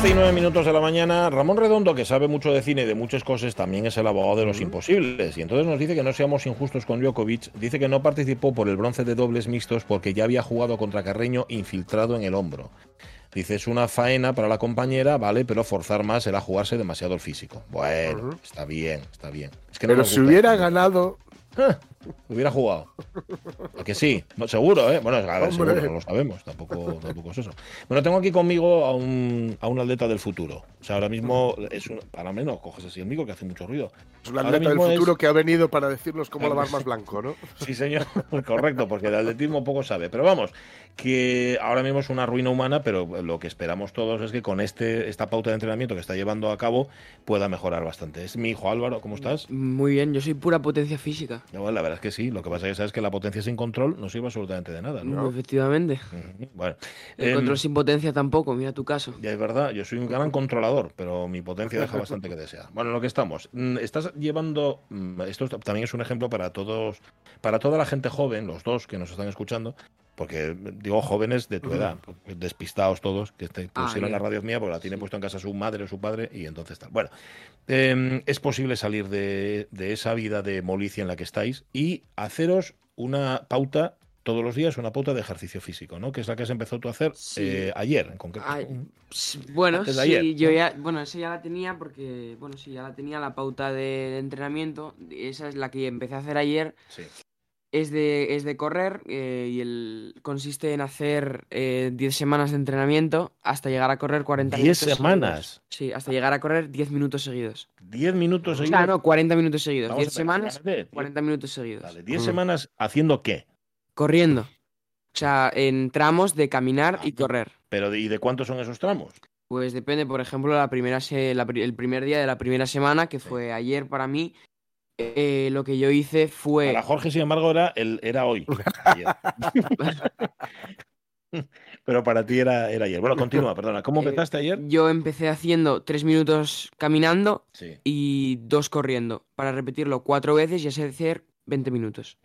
12 y 9 minutos de la mañana, Ramón Redondo, que sabe mucho de cine y de muchas cosas, también es el abogado de los imposibles. Y entonces nos dice que no seamos injustos con Djokovic. Dice que no participó por el bronce de dobles mixtos porque ya había jugado contra Carreño infiltrado en el hombro. Dice, es una faena para la compañera, vale, pero forzar más era jugarse demasiado el físico. Bueno, está bien, está bien. Es que no Pero si hubiera el fútbol. Hubiera jugado. ¿A que sí, no, seguro, ¿eh? Bueno, a ver, seguro, no lo sabemos, tampoco, tampoco es eso. Bueno, tengo aquí conmigo a un, a un atleta del futuro. O sea, ahora mismo es un, para menos, coges así el micro que hace mucho ruido. es un atleta del es- futuro que ha venido para decirnos cómo lavar más blanco, ¿no? Sí, señor, correcto, porque de atletismo poco sabe. Pero vamos, que ahora mismo es una ruina humana, pero lo que esperamos todos es que con este, esta pauta de entrenamiento que está llevando a cabo pueda mejorar bastante. Es mi hijo Álvaro, ¿cómo estás? Muy bien, yo soy pura potencia física. Bueno, la verdad es que sí, lo que pasa es que sabes que la potencia sin control no sirve absolutamente de nada, ¿no? Efectivamente. Bueno, El em, control sin potencia tampoco, mira tu caso. Ya es verdad, yo soy un gran controlador, pero mi potencia deja bastante que desear. Bueno, en lo que estamos. mm, Estás llevando. mm, Esto es- también es un ejemplo para todos, para toda la gente joven, los dos que nos están escuchando, porque digo jóvenes de tu edad, despistados todos, que te Ah, pusieron ya. la radio mía porque la tiene puesto en casa su madre o su padre, y entonces tal. Bueno, em, es posible salir de, de esa vida de molicia en la que estáis y haceros una pauta. Todos los días una pauta de ejercicio físico, ¿no? Que es la que has empezado tú a hacer Sí. eh, ayer, en concreto. Ay, Bueno, sí, ayer, yo ya, bueno, esa ya la tenía porque, bueno, sí, ya la tenía la pauta de entrenamiento. Esa es la que empecé a hacer ayer. Sí. Es de, es de correr eh, y el consiste en hacer eh, 10 semanas de entrenamiento hasta llegar a correr 40 ¿Diez minutos. semanas? seguidos. Sí, hasta llegar a correr 10 minutos seguidos. 10 minutos O seguidos. sea, no, 40 minutos seguidos. Vamos 10 a ver, semanas, espérate, tío. 40 minutos seguidos. Vale, 10 semanas haciendo qué? Corriendo. O sea, en tramos de caminar y Ah. correr. Pero de- ¿y de cuántos son esos tramos? Pues depende, por ejemplo, la primera se- la el primer día de la primera semana, que fue ayer para mí, eh, lo que yo hice fue... Para Jorge, sin embargo, era, el, era hoy. ayer. Pero para ti era, era ayer. Bueno, continúa, perdona. ¿Cómo Eh, empezaste ayer? Yo empecé haciendo tres minutos caminando Sí. y dos corriendo, para repetirlo cuatro veces y así hacer 20 minutos.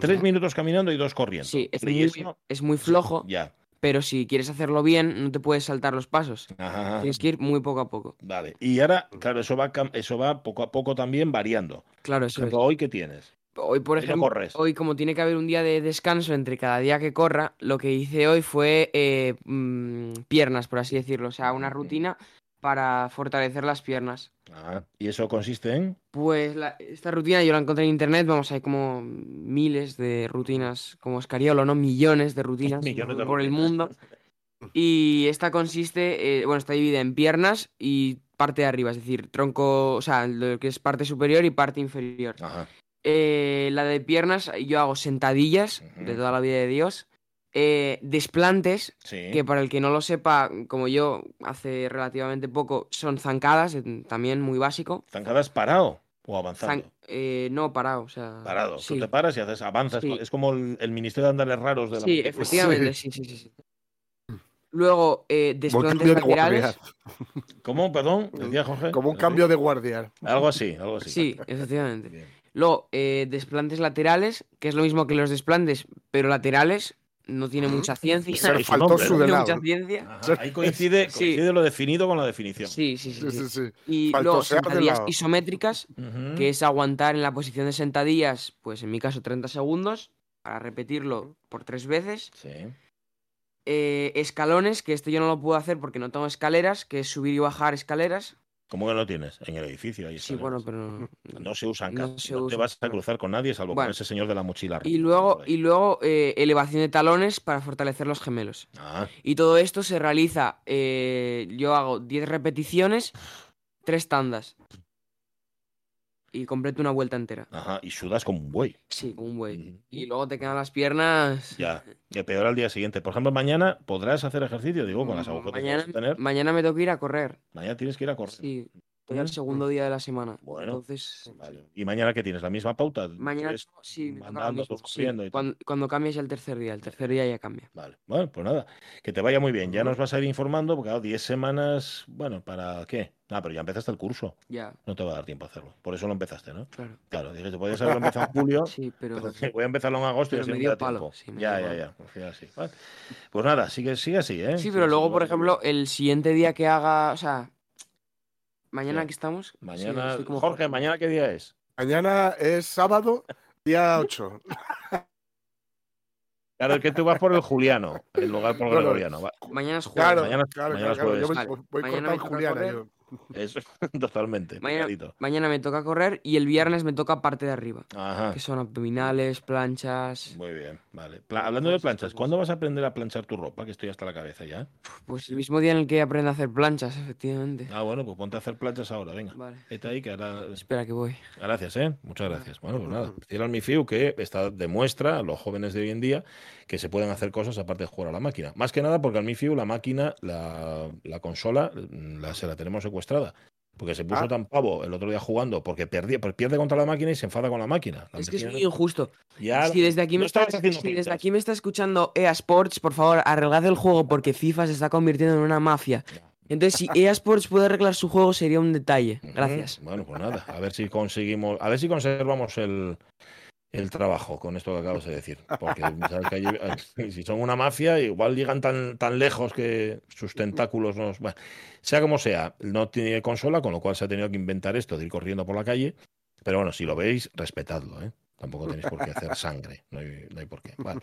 Tres minutos caminando y dos corriendo. Sí, es muy, es muy flojo, Ya. Pero si quieres hacerlo bien, no te puedes saltar los pasos. Ajá. Tienes que ir muy poco a poco. Vale. Y ahora, claro, eso va, eso va poco a poco también variando. Claro, eso es. hoy, ¿qué tienes? Hoy, por ejemplo, corres. hoy como tiene que haber un día de descanso entre cada día que corra, lo que hice hoy fue eh, mm, piernas, por así decirlo. O sea, una rutina para fortalecer las piernas. Ah, ¿Y eso consiste en? Pues la- esta rutina yo la encontré en internet, vamos, hay como miles de rutinas, como Escariolo, ¿no? Millones de rutinas Millones de por el mundo. Y esta consiste, eh, bueno, está dividida en piernas y parte de arriba, es decir, tronco, o sea, lo que es parte superior y parte inferior. Ajá. Eh, la de piernas, yo hago sentadillas de toda la vida de Dios. Eh, desplantes, Sí. que para el que no lo sepa, como yo, hace relativamente poco, son zancadas, también muy básico. ¿Zancadas parado o avanzando? Zan- eh, no, parado, o sea. Parado. Sí, Tú te paras y haces, avanzas. Sí. Es como el, el Ministerio de Andales Raros de la sí película. efectivamente, sí, sí, sí. sí. Luego, eh, desplantes de laterales. guardia. ¿Cómo? Perdón, decía Jorge. Como un cambio de guardia. Algo así, algo así. Sí, efectivamente. Bien. Luego, eh, desplantes laterales, que es lo mismo que los desplantes, pero laterales. No tiene mucha ciencia. Se faltó hombre, su ¿no? No tiene delado. mucha ciencia. Ajá, Ahí coincide, Sí. lo definido con la definición. Sí, sí, sí. Sí, sí. sí, sí. Y luego sentadillas isométricas, que es aguantar en la posición de sentadillas, pues en mi caso 30 segundos, para repetirlo por tres veces. Sí. eh, escalones, que este yo no lo puedo hacer porque no tengo escaleras, que es subir y bajar escaleras. ¿Cómo que no tienes? En el edificio ahí Sí, bueno, pero... No se usan no casi. se No, te vas a cruzar con nadie salvo Bueno. con ese señor de la mochila. Y luego, y luego eh, elevación de talones para fortalecer los gemelos. Ah, Y todo esto se realiza, eh, yo hago 10 repeticiones, 3 tandas. Y completo una vuelta entera. ajá. Y sudas como un buey. Sí, como un buey. Y luego te quedan las piernas... Ya. Y peor al día siguiente. Por ejemplo, mañana podrás hacer ejercicio, digo, con las agujetas que Mañana, vas a tener. mañana me tengo que ir a correr. Mañana tienes que ir a correr. Sí, estoy al segundo día de la semana. Bueno, Entonces, Vale. ¿Y mañana qué tienes? ¿La misma pauta? mañana sí, me toca lo andando, mismo, tú sí, y cuando, cuando cambies ya el tercer día, el tercer día ya cambia. Vale, bueno, pues nada, que te vaya muy bien. Ya nos vas a ir informando, porque claro, 10 semanas, bueno, ¿para qué? Ah, pero ya empezaste el curso, Ya, no te va a dar tiempo a hacerlo. Por eso lo empezaste, ¿no? claro. Claro, dije, te podías haberlo empezado en julio, Sí, pero... pero voy a empezarlo en agosto y pero así me dio palo, sí, me ya, dio ya, palo. ya, pues ya, sí. Vale. Pues nada, sigue, sigue así, ¿eh? Sí, pero luego, por ejemplo, el siguiente día que haga, o sea, mañana Sí. que estamos... sí, Mañana, estoy como Jorge, ¿mañana qué día es? Mañana es sábado, día 8. Claro, es que tú vas por el Juliano, en lugar por el No, no. Gregoriano. va. Mañana es jueves. Claro, mañana- claro, mañana claro, es Yo voy, jueves. voy Mañana toca Juliana. correr. yo. Eso, totalmente. Mañana, mañana me toca correr y el viernes me toca parte de arriba, Ajá. que son abdominales, planchas... Muy bien, vale. Pla- hablando de planchas, ¿cuándo vas a aprender a planchar tu ropa? Que estoy hasta la cabeza ya. Pues el mismo día en el que aprendo a hacer planchas, efectivamente. Ah, bueno, pues ponte a hacer planchas ahora, venga. Vale. Vete ahí, que ahora... Espera que voy. Gracias, ¿eh? Muchas gracias. Bueno, pues nada. Decir al MIFIU que está, demuestra a los jóvenes de hoy en día que se pueden hacer cosas aparte de jugar a la máquina. Más que nada porque al MIFIU la máquina, la, la consola, la, se la tenemos secuestrada. Porque se puso Ah. tan pavo el otro día jugando porque perdía, pues pierde contra la máquina y se enfada con la máquina. La Es que es muy injusto. ya- si desde aquí, no me está, si desde aquí me está escuchando EA Sports, por favor, arreglad el juego porque FIFA se está convirtiendo en una mafia. Entonces, si EA Sports puede arreglar su juego, sería un detalle. Gracias. Bueno, pues nada, a ver si conseguimos, a ver si conservamos el, el trabajo con esto que acabas de decir. Porque que allí- si son una mafia, igual llegan tan, tan lejos que sus tentáculos nos. Bueno, sea como sea, no tiene consola, con lo cual se ha tenido que inventar esto de ir corriendo por la calle. Pero bueno, si lo veis, respetadlo, ¿eh? Tampoco tenéis por qué hacer sangre. No hay, no hay por qué. Vale.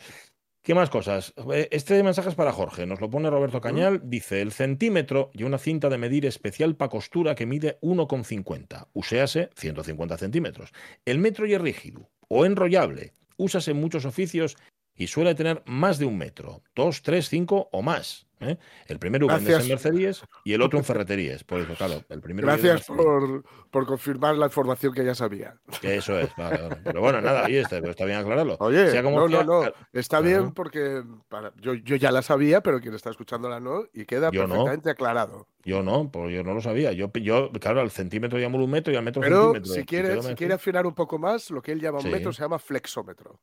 ¿Qué más cosas? Eh, Este mensaje es para Jorge. Nos lo pone Roberto Cañal. Dice: el centímetro y una cinta de medir especial para costura que mide 1,50. Uséase 150 centímetros. El metro y es rígido o enrollable. Úsase en muchos oficios y suele tener más de un metro. Dos, tres, cinco o más. ¿Eh? El primero vende en Gracias. Mercerías y el otro en ferreterías. Por eso, claro, el primero Gracias por, por confirmar la información que ya sabía. Que Eso es, vale, vale. Pero bueno, nada, ahí está, pero está bien aclararlo. Oye, Sea como no, sea, no, no. Está bien porque para, yo, yo ya la sabía, pero quien está escuchándola no, y queda Yo no. perfectamente aclarado. Yo no, pues yo no lo sabía. Yo, yo claro, al centímetro llamo un metro y al metro Pero centímetro. si quiere, si quiere afinar un poco más, lo que él llama un Sí. metro se llama flexómetro.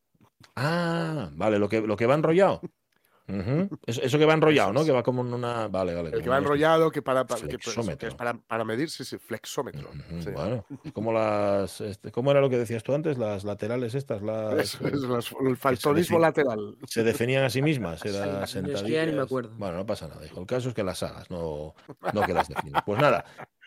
Ah, vale, lo que, lo que va enrollado. Eso, eso que va enrollado, ¿no? Que va como en una. Vale, vale. El que va enrollado, que para, para- que, pues, Flexómetro. que es para, para medir, sí, sí, flexómetro. Sí. Bueno, como las. este, ¿Cómo era lo que decías tú antes? Las laterales estas, las. Eso es las- el faltonismo lateral. se definían a sí mismas, era Sí, es que ya ni me sentadillas. acuerdo. Bueno, no pasa nada, hijo. El caso es que las hagas, no, no que las. Pues nada,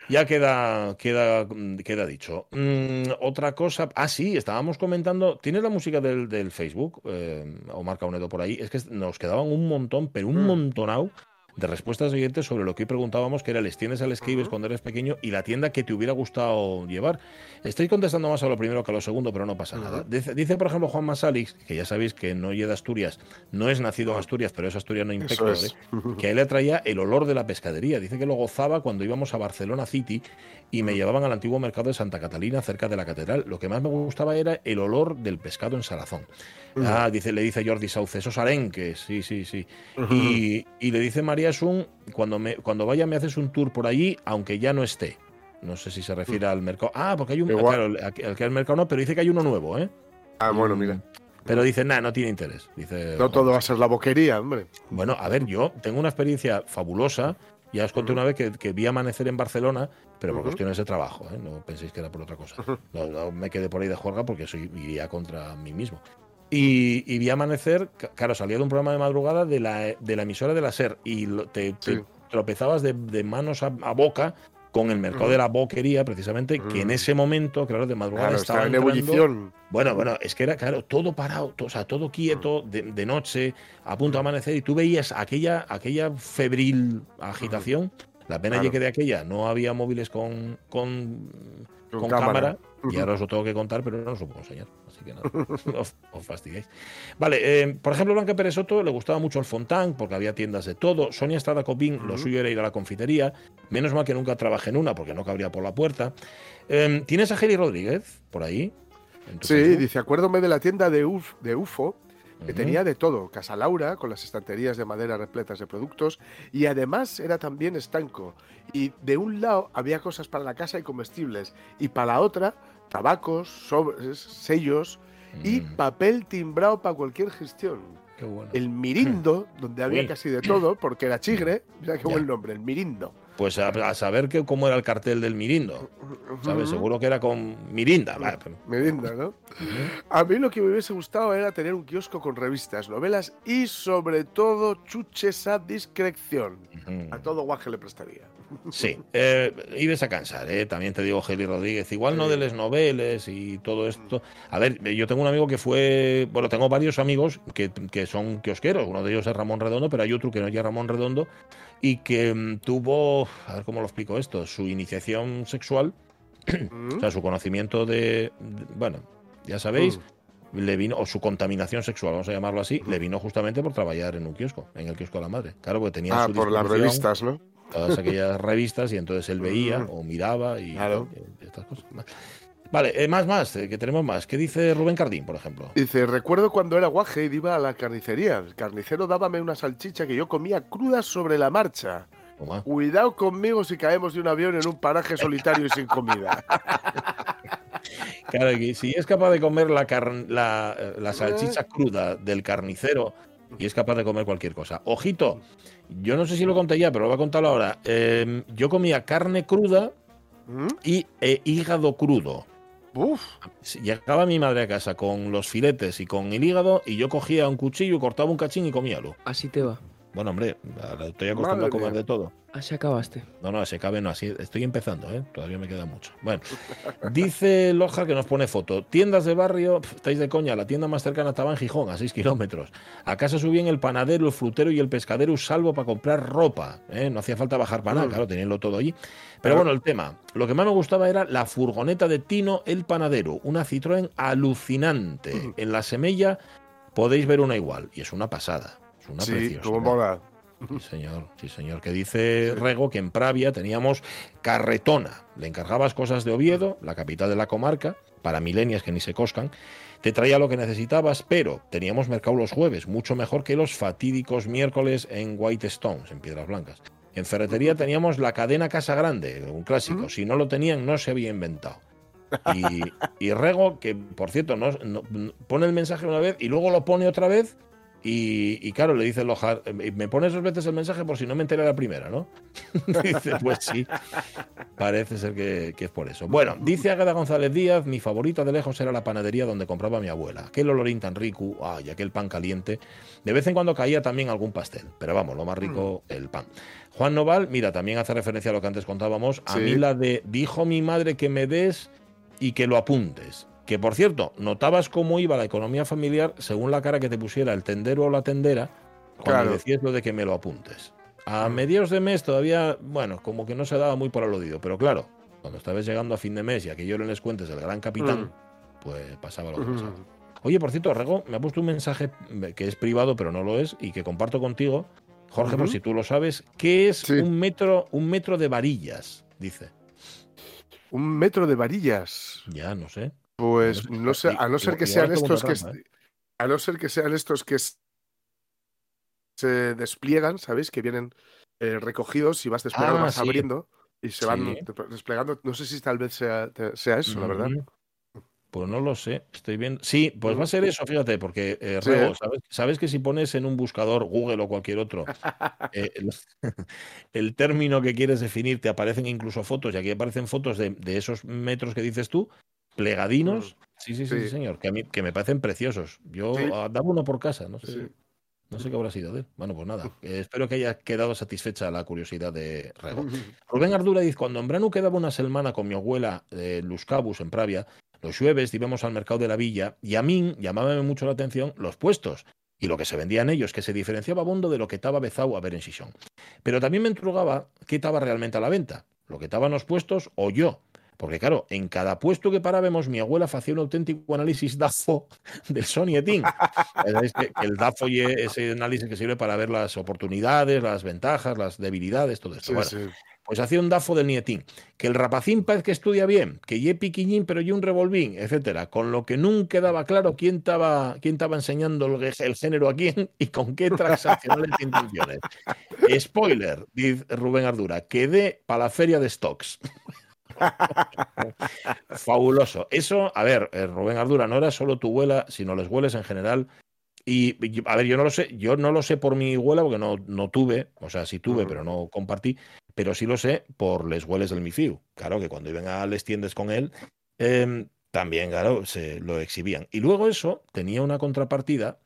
ya queda, queda, queda dicho. Mm, otra cosa. Ah, sí, estábamos comentando. ¿Tienes la música del, del Facebook? Eh, Omar Caunedo por ahí. Es que nos quedaban un montón, pero un Mm. montonao de respuestas siguientes sobre lo que hoy preguntábamos, que era les tienes al escribes Ujú. cuando eres pequeño y la tienda que te hubiera gustado llevar. Estoy contestando más a lo primero que a lo segundo, pero no pasa nada. Dice, dice, por ejemplo, Juan Masalix, que ya sabéis que no llega de Asturias, no es nacido en Asturias, pero es asturiano impecable, es. que a él le traía el olor de la pescadería. Dice que lo gozaba cuando íbamos a Barcelona City y me llevaban al antiguo mercado de Santa Catalina, cerca de la catedral. Lo que más me gustaba era el olor del pescado en salazón. Ah, dice, le dice Jordi Sauce, esos arenques, sí, sí, sí. Y, y le dice María Sun, cuando, me, cuando vaya me haces un tour por allí, aunque ya no esté. No sé si se refiere al mercado. Ah, porque hay un... Igual. Claro, que mercado no, pero dice que hay uno nuevo, ¿eh? Ah, bueno, mira. Pero dice, nada, no tiene interés. Dice, No todo va a ser la boquería, hombre. bueno, a ver, yo tengo una experiencia fabulosa. Ya os conté una vez que, que vi amanecer en Barcelona, pero por Ujú. cuestiones de trabajo, ¿eh? no penséis que era por otra cosa. No, no me quedé por ahí de juerga porque soy, iría contra mí mismo. Y, y vi amanecer, claro, salía de un programa de madrugada de la, de la emisora de la SER y te, te Sí. tropezabas de, de manos a, a boca con el mercado Ujú. de la boquería, precisamente, que en Mm. ese momento, claro, de madrugada Claro, estaba en entrando- ebullición. Bueno, bueno, es que era, claro, todo parado, to- o sea, todo quieto, de, de noche, a punto de amanecer, y tú veías aquella, aquella febril agitación. La pena Claro. que de aquella no había móviles con, con, Con con cámara. cámara, y ahora os lo tengo que contar, pero no os lo puedo enseñar. Así que no, no os, fastidiéis. Vale, eh, por ejemplo, Blanca Pérez Soto le gustaba mucho el Fontán, porque había tiendas de todo. Sonia Estrada Copín, lo suyo era ir a la confitería. Menos mal que nunca trabajé en una, porque no cabría por la puerta. Eh, ¿Tienes a Geli Rodríguez por ahí? Sí, Facebook? dice, acuérdome de la tienda de, Uf, de UFO, que tenía de todo. Casa Laura, con las estanterías de madera repletas de productos, y además era también estanco. Y de un lado había cosas para la casa y comestibles, y para la otra, tabacos, sobres, sellos y Mm, papel timbrado para cualquier gestión. qué bueno. El Mirindo, donde había Uy. casi de todo, porque era chigre, mira qué Ya. buen nombre, el Mirindo. Pues a, a saber que, cómo era el cartel del Mirindo. ¿Sabes? Seguro que era con Mirinda. pero- Mirindo, ¿no? A mí lo que me hubiese gustado era tener un kiosco con revistas, novelas y sobre todo chuches a discreción. A todo guaje le prestaría. Sí, eh, ibas a cansar, eh, también te digo, Geli Rodríguez. Igual no de les noveles y todo esto. A ver, yo tengo un amigo que fue. Bueno, tengo varios amigos que, que son kiosqueros. Uno de ellos es Ramón Redondo, pero hay otro que no es Ramón Redondo y que mm, tuvo. A ver cómo lo explico esto. Su iniciación sexual, Mm. o sea, su conocimiento de. de- bueno, ya sabéis. Le vino, o su contaminación sexual, vamos a llamarlo así, le vino justamente por trabajar en un kiosco, en el kiosco de la madre. Claro, porque tenía Ah, su por las revistas, ¿no? Todas aquellas revistas y entonces él veía Mm. o miraba y, Claro. y estas cosas. Vale, eh, más, más, eh, que tenemos más. ¿Qué dice Rubén Cardín, por ejemplo? Dice, recuerdo cuando era guaje y iba a la carnicería. El carnicero dábame una salchicha que yo comía cruda sobre la marcha. Toma. Cuidado conmigo si caemos de un avión en un paraje solitario y sin comida. Claro, que si es capaz de comer la, eh, la salchicha cruda del carnicero y es capaz de comer cualquier cosa. Ojito, yo no sé si lo conté ya, pero lo voy a contar ahora. Eh, yo comía carne cruda ¿Mm? y eh, hígado crudo. Uf, Llegaba mi madre a casa con los filetes y con el hígado y yo cogía un cuchillo, cortaba un cachín y comíalo. Así te va. Bueno, hombre, estoy acostumbrado a comer mía. de todo. Así acabaste. No, no, se cabe no, así estoy empezando, ¿eh? todavía me queda mucho. Bueno, dice Loja que nos pone foto. Tiendas de barrio, estáis de coña, la tienda más cercana estaba en Gijón, a 6 kilómetros. A casa subían el panadero, el frutero y el pescadero, salvo para comprar ropa. ¿eh? No hacía falta bajar para nada, Mm. claro, teníanlo todo allí. Pero bueno, el tema, lo que más me gustaba era la furgoneta de Tino el panadero, una Citroën alucinante. En la semilla podéis ver una igual, y es una pasada. Una sí, mola. Sí, señor, sí, señor. Que dice Rego que en Pravia teníamos carretona. Le encargabas cosas de Oviedo, la capital de la comarca, para milenias que ni se coscan. Te traía lo que necesitabas, pero teníamos mercado los jueves, mucho mejor que los fatídicos miércoles en White Stones, en Piedras Blancas. En ferretería teníamos la cadena Casa Grande, un clásico. Si no lo tenían, no se había inventado. Y, y Rego, que por cierto, no, no- pone el mensaje una vez y luego lo pone otra vez. Y, y claro, le dice Lojar, "Eh, me pones dos veces el mensaje por si no me enteré la primera, ¿no? dice, pues sí, parece ser que, que es por eso. Bueno, dice Ágada González Díaz, mi favorita de lejos era la panadería donde compraba mi abuela. Aquel olorín tan rico, ay, aquel pan caliente. De vez en cuando caía también algún pastel, pero vamos, lo más rico, el pan. Juan Noval, mira, también hace referencia a lo que antes contábamos. A Sí. mí la de, dijo mi madre que me des y que lo apuntes. Que por cierto, notabas cómo iba la economía familiar según la cara que te pusiera el tendero o la tendera cuando Claro. decías lo de que me lo apuntes. A Mm. mediados de mes todavía, bueno, como que no se daba muy por aludido, pero claro, cuando estabas llegando a fin de mes y aquello en les cuentes del gran capitán, pues pasaba lo que pasaba. Mm. Oye, por cierto, Rego, me ha puesto un mensaje que es privado, pero no lo es, y que comparto contigo. Jorge, por Ujú. si tú lo sabes, ¿qué es Sí. un metro, un metro de varillas? Dice. Un metro de varillas. Ya, no sé. Pues No sé, sé, a no ser que sean estos que a no ser que sean estos que se despliegan, ¿sabéis? Que vienen eh, recogidos y vas desplegando, Ah, vas sí. abriendo y se van Sí. desplegando. No sé si tal vez sea, sea eso, la verdad. Ujú. Pues no lo sé, estoy viendo. Sí, pues va a ser eso, fíjate, porque eh, Sí, ¿eh? ¿sabes, sabes que si pones en un buscador Google o cualquier otro eh, el, el término que quieres definir, te aparecen incluso fotos, y aquí aparecen fotos de, de esos metros que dices tú, plegadinos. Sí, sí, sí, sí, Sí. señor, que a mí que me parecen preciosos. Yo Sí. ah, daba uno por casa, no sé. Sí. No sé qué habrá sido de él. Bueno, pues nada. eh, espero que haya quedado satisfecha la curiosidad de Rego. Rubén Ardura dice, cuando en verano quedaba una semana con mi abuela de Luscabus en Pravia, los jueves íbamos al mercado de la villa y a mí llamábame mucho la atención los puestos y lo que se vendía en ellos, que se diferenciaba bondo de lo que estaba Bezau a ver en Xixón. Pero también me intrugaba qué estaba realmente a la venta, lo que estaban los puestos o yo. Porque claro, en cada puesto que parábamos, mi abuela hacía un auténtico análisis DAFO del Sony Etin. El DAFO y ese análisis que sirve para ver las oportunidades, las ventajas, las debilidades, todo esto. Sí, Bueno, sí. pues hacía un dafo del nietín. Que el rapacín parece que estudia bien, que ye piquiñín, pero ye un revolvín, etcétera. Con lo que nunca quedaba claro quién estaba quién estaba enseñando el, el género a quién y con qué transaccionales intenciones. Spoiler, dice Rubén Ardura, quedé para la feria de stocks. Fabuloso. Eso, a ver, eh, Rubén Ardura, no era solo tu abuela, sino los hueles en general. Y, a ver, yo no lo sé, yo no lo sé por mi abuela, porque no, no tuve, o sea, sí tuve, pero no compartí, pero sí lo sé por les hueles del Mifiu. Claro que cuando iban a les tiendes con él, em, también, claro, se lo exhibían. Y luego eso tenía una contrapartida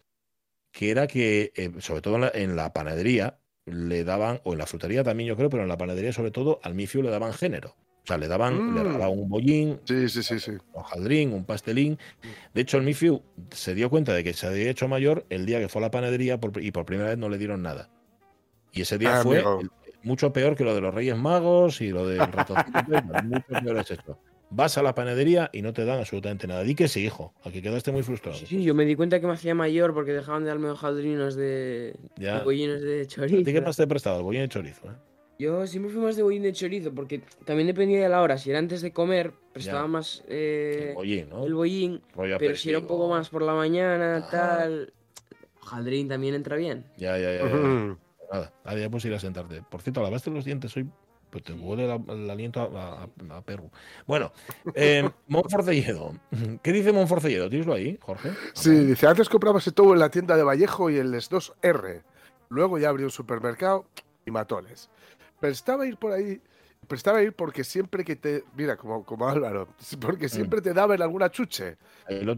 que era que, eh, sobre todo en la, en la panadería, le daban, o en la frutería también yo creo, pero en la panadería sobre todo, al Mifiu le daban género. O sea, le daban, le Mm. regalaban un bollín, Sí, sí, sí, sí. un hojaldrín, un pastelín. De hecho, el Mifiu se dio cuenta de que se había hecho mayor el día que fue a la panadería por- y por primera vez no le dieron nada. Y ese día Ah, fue el- mucho peor que lo de los Reyes Magos y lo del ratoncito. pero mucho peor es esto. Vas a la panadería y no te dan absolutamente nada. Di que sí, hijo, a que quedaste muy frustrado. Sí, yo me di cuenta que me hacía mayor porque dejaban de darme hojaldrinos de de bollinos de ¿A chorizo. ti qué pasta te he prestado? El bollín de chorizo. ¿eh? Yo siempre fui más de bollín de chorizo porque también dependía de la hora. Si era antes de comer, prestaba Ya. más eh, El bollín, ¿no? el bollín. Rollo Pero si era un poco más por la mañana, Ah. tal. Hojaldrín también entra bien. Ya, ya, ya. ya. Nada, ahora ya puedes ir a sentarte. Por cierto, lavaste los dientes hoy. Pues te huele el aliento a, a- a perro. Bueno, eh, Monforcelledo. ¿Qué dice Monforcelledo? ¿Tienes ahí, Jorge? Sí, dice, antes comprabas todo en la tienda de Vallejo y el Les 2R. Luego ya abrió un supermercado y matones. Prestaba ir por ahí, prestaba ir porque siempre que te, mira, como, como Álvaro, porque siempre te daban alguna chuche.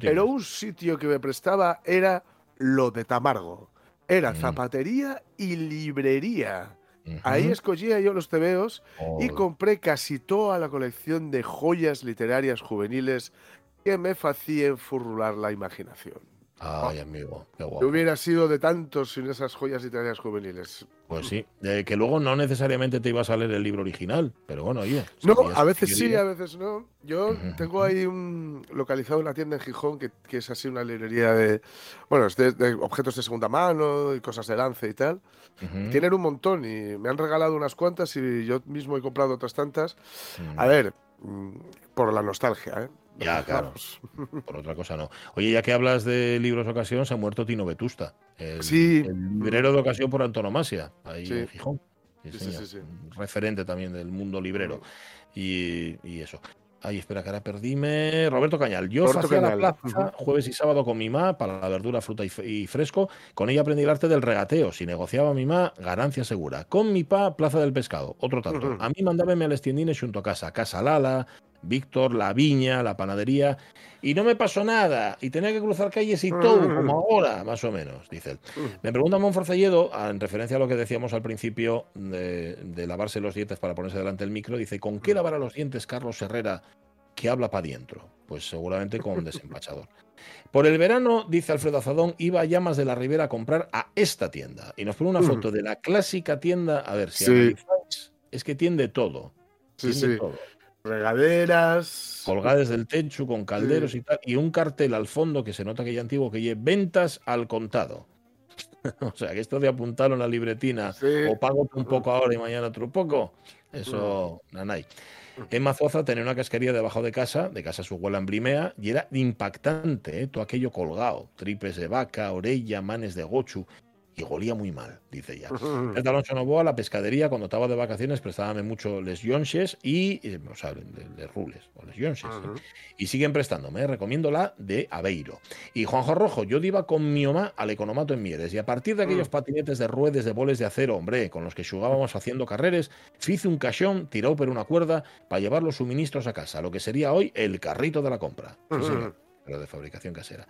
Pero un sitio que me prestaba era lo de Tamargo. Era Mm. zapatería y librería. Ahí escogía yo los tebeos y Ole. compré casi toda la colección de joyas literarias juveniles que me hacían furrular la imaginación. Ay, amigo, qué guapo. hubiera sido de tantos sin esas joyas literarias juveniles. Pues sí, que luego no necesariamente te ibas a leer el libro original, pero bueno, oye. No, a veces sí, a veces no. Yo tengo ahí un localizado una tienda en Gijón que, que es así una librería de, bueno, es de, de objetos de segunda mano y cosas de lance y tal. Tienen un montón y me han regalado unas cuantas y yo mismo he comprado otras tantas. Mm. A ver, mm, por la nostalgia, ¿eh? Ya, claro. Por otra cosa no. Oye, ya que hablas de libros de ocasión, se ha muerto Tino Vetusta. El, Sí. el librero de ocasión por antonomasia, ahí Sí. en Gijón. Sí, Sí, referente también del mundo librero. Y, y eso. Ay, espera, que ahora perdíme. Roberto Cañal. Yo Roberto hacía la plaza jueves y sábado con mi ma para la verdura, fruta y, fresco. Con ella aprendí el arte del regateo. Si negociaba mi ma, ganancia segura. Con mi pa, plaza del pescado. Otro tanto. A mí mandábame a las tiendines junto a casa. Casa Lala, Víctor, la viña, la panadería. Y no me pasó nada. Y tenía que cruzar calles y todo, Ujú. como ahora, más o menos, dice él. Me pregunta Monforcelledo, en referencia a lo que decíamos al principio de, de lavarse los dientes para ponerse delante del micro, dice, ¿con qué lavará los dientes Carlos Herrera que habla para adentro? Pues seguramente con desempachador. Por el verano, dice Alfredo Azadón, iba a Llamas de la Ribera a comprar a esta tienda. Y nos pone una foto de la clásica tienda, a ver si Sí. analizáis, es que tiende todo. Sí, tiende sí. todo. Regaderas. Colgadas del techo con calderos Sí. y tal, y un cartel al fondo que se nota que ya antiguo que lleve ventas al contado. o sea, que esto de apuntarlo en la libretina Sí. o pago un poco ahora y mañana otro poco, eso, nanay. En Mazuaza tenía una casquería debajo de casa, de casa su abuela en Brimea, y era impactante, ¿eh? todo aquello colgado, tripes de vaca, orella, manes de gochu, y golía muy mal, dice ella. Desde Alonso Novoa, la pescadería, cuando estaba de vacaciones, prestábame mucho les yonches y, eh, o sea, les rules, o les yonches. Y siguen prestándome, ¿eh? recomiendo la de Aveiro. Y Juanjo Rojo, yo iba con mi mamá al economato en Mieres, y a partir de aquellos Mm. patinetes de ruedes de boles de acero, hombre, con los que jugábamos haciendo carreres, hice un cachón tirado por una cuerda para llevar los suministros a casa, lo que sería hoy el carrito de la compra. Sí. Pero de fabricación casera.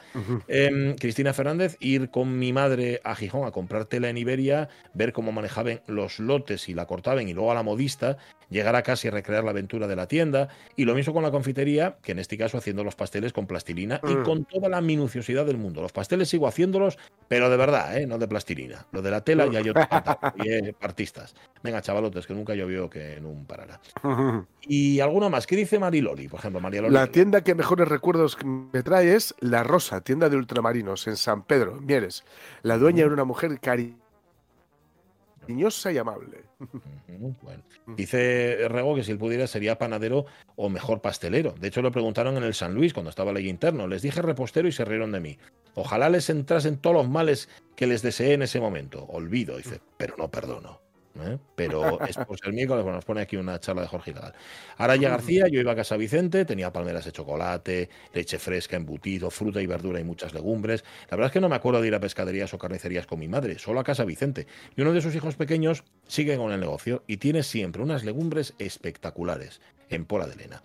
Em, Cristina Fernández, ir con mi madre a Gijón a comprar tela en Iberia, ver cómo manejaban los lotes y la cortaban y luego a la modista, llegar a casa y recrear la aventura de la tienda. Y lo mismo con la confitería, que en este caso haciendo los pasteles con plastilina y Mm. con toda la minuciosidad del mundo. Los pasteles sigo haciéndolos, pero de verdad, ¿eh? no de plastilina. Lo de la tela ya yo y eh, partistas. Venga, chavalotes, que nunca llovió que en un parara. Y alguno más. ¿Qué dice Mariloli? Por ejemplo, María Loli. La tienda que mejores recuerdos me trae es La Rosa, tienda de ultramarinos en San Pedro, Mieres. La dueña era una mujer cariñosa y amable. Bueno. Dice Rego que si él pudiera sería panadero o mejor pastelero. De hecho, lo preguntaron en el San Luis cuando estaba ley interno. Les dije repostero y se rieron de mí. Ojalá les entrasen todos los males que les deseé en ese momento. Olvido, dice, pero no perdono. ¿Eh? Pero es por ser miércoles, bueno, nos pone aquí una charla de Jorge Nadal. Araya García, yo iba a casa Vicente, tenía palmeras de chocolate, leche fresca, embutido, fruta y verdura y muchas legumbres. La verdad es que no me acuerdo de ir a pescaderías o carnicerías con mi madre, solo a casa Vicente. Y uno de sus hijos pequeños sigue con el negocio y tiene siempre unas legumbres espectaculares en Pola de Elena.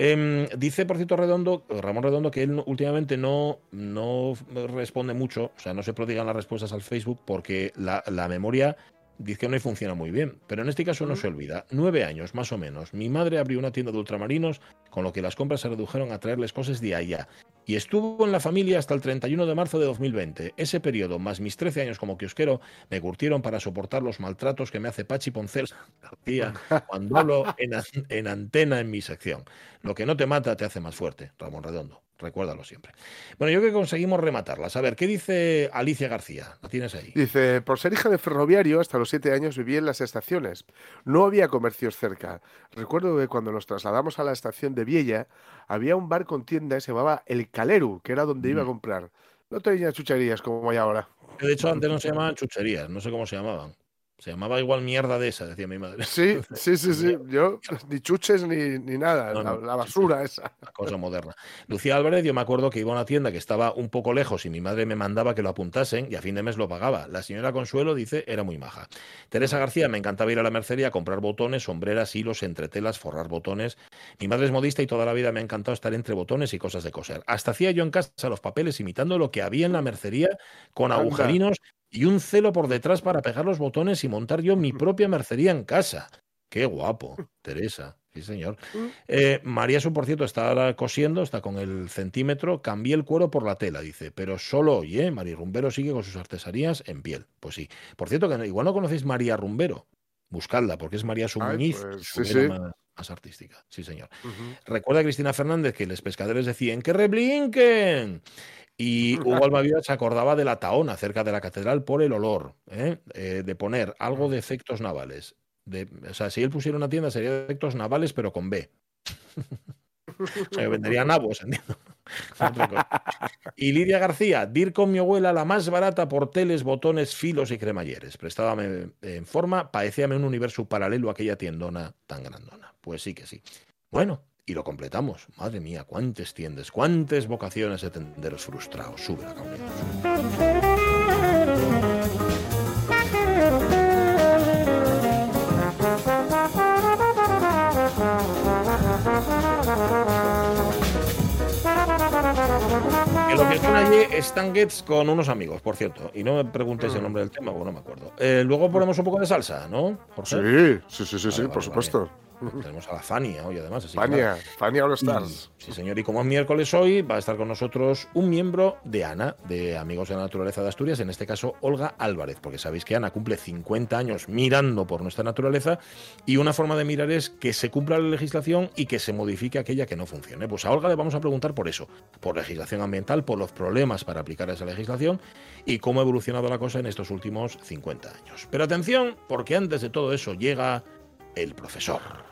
Em, dice, por cierto, Redondo, Ramón Redondo, que él últimamente no, no responde mucho, o sea, no se prodigan las respuestas al Facebook porque la memoria dice que no le funciona muy bien. Pero en este caso no se olvida. Nueve años, más o menos. Mi madre abrió una tienda de ultramarinos, con lo que las compras se redujeron a traerles cosas de allá. Y estuvo en la familia hasta el 31 de marzo de 2020. Ese periodo, más mis 13 años como kiosquero, me curtieron para soportar los maltratos que me hace Pachi Poncel García cuando hablo en antena en mi sección. Lo que no te mata te hace más fuerte, Ramón Redondo. Recuérdalo siempre. Bueno, yo creo que conseguimos rematarlas. A ver, ¿qué dice Alicia García? La tienes ahí. Dice, por ser hija de ferroviario, hasta los siete años viví en las estaciones. No había comercios cerca. Recuerdo que cuando nos trasladamos a la estación de Viella, había un bar con tienda que se llamaba El Caleru, que era donde iba a comprar. No tenía chucherías como hay ahora. De hecho, antes no se llamaban chucherías, no sé cómo se llamaban. Se llamaba igual mierda de esa, decía mi madre. Sí, sí, sí, sí. Yo, ni chuches ni, ni nada. No, la, no, la basura esa. Cosa moderna. Lucía Álvarez, yo me acuerdo que iba a una tienda que estaba un poco lejos y mi madre me mandaba que lo apuntasen y a fin de mes lo pagaba. La señora Consuelo dice era muy maja. Teresa García, me encantaba ir a la mercería a comprar botones, sombreras, hilos, entretelas, forrar botones. Mi madre es modista y toda la vida me ha encantado estar entre botones y cosas de coser. Hasta hacía yo en casa los papeles imitando lo que había en la mercería con agujerinos y un celo por detrás para pegar los botones y montar yo mi propia mercería en casa. Qué guapo, Teresa. Sí, señor. Eh, María Su, por cierto, está cosiendo, está con el centímetro. Cambié el cuero por la tela, dice. Pero solo hoy, ¿eh? María Rumbero sigue con sus artesanías en piel. Pues sí. Por cierto, que igual no conocéis María Rumbero. Buscadla, porque es María Su Ay, pues, su sí, vena sí. Más, más artística. Sí, señor. Recuerda Cristina Fernández que los pescadores decían que reblinquen. Y Hugo Almaviva se acordaba de la taona cerca de la catedral por el olor, ¿eh? Eh, de poner algo de efectos navales. De, o sea, si él pusiera una tienda sería de efectos navales, pero con B. o sea, vendería nabos, entiendo. Y Lidia García, dir con mi abuela la más barata por teles, botones, filos y cremalleres. Prestábame en forma, parecíame un universo paralelo a aquella tiendona tan grandona. Pues sí que sí. Bueno, y lo completamos. Madre mía, cuántas tiendas, cuántas vocaciones de tenderos frustrados. Sube la. Que lo que suena allí es Stan Getz con unos amigos, por cierto. Y no me preguntes el nombre del tema, porque no me acuerdo. Eh, luego ponemos un poco de salsa, ¿no? Jorge? Sí, sí, sí, sí, sí, Vale, por vale, supuesto. Tenemos a la Fania hoy, además. Así Fania. Fania All Stars. Sí, señor. Y como es miércoles hoy, va a estar con nosotros un miembro de ANA, de Amigos de la Naturaleza de Asturias, en este caso Olga Álvarez, porque sabéis que ANA cumple 50 años mirando por nuestra naturaleza y una forma de mirar es que se cumpla la legislación y que se modifique aquella que no funcione. Pues a Olga le vamos a preguntar por eso, por legislación ambiental, por los problemas para aplicar esa legislación y cómo ha evolucionado la cosa en estos últimos 50 años. Pero atención, porque antes de todo eso llega el profesor.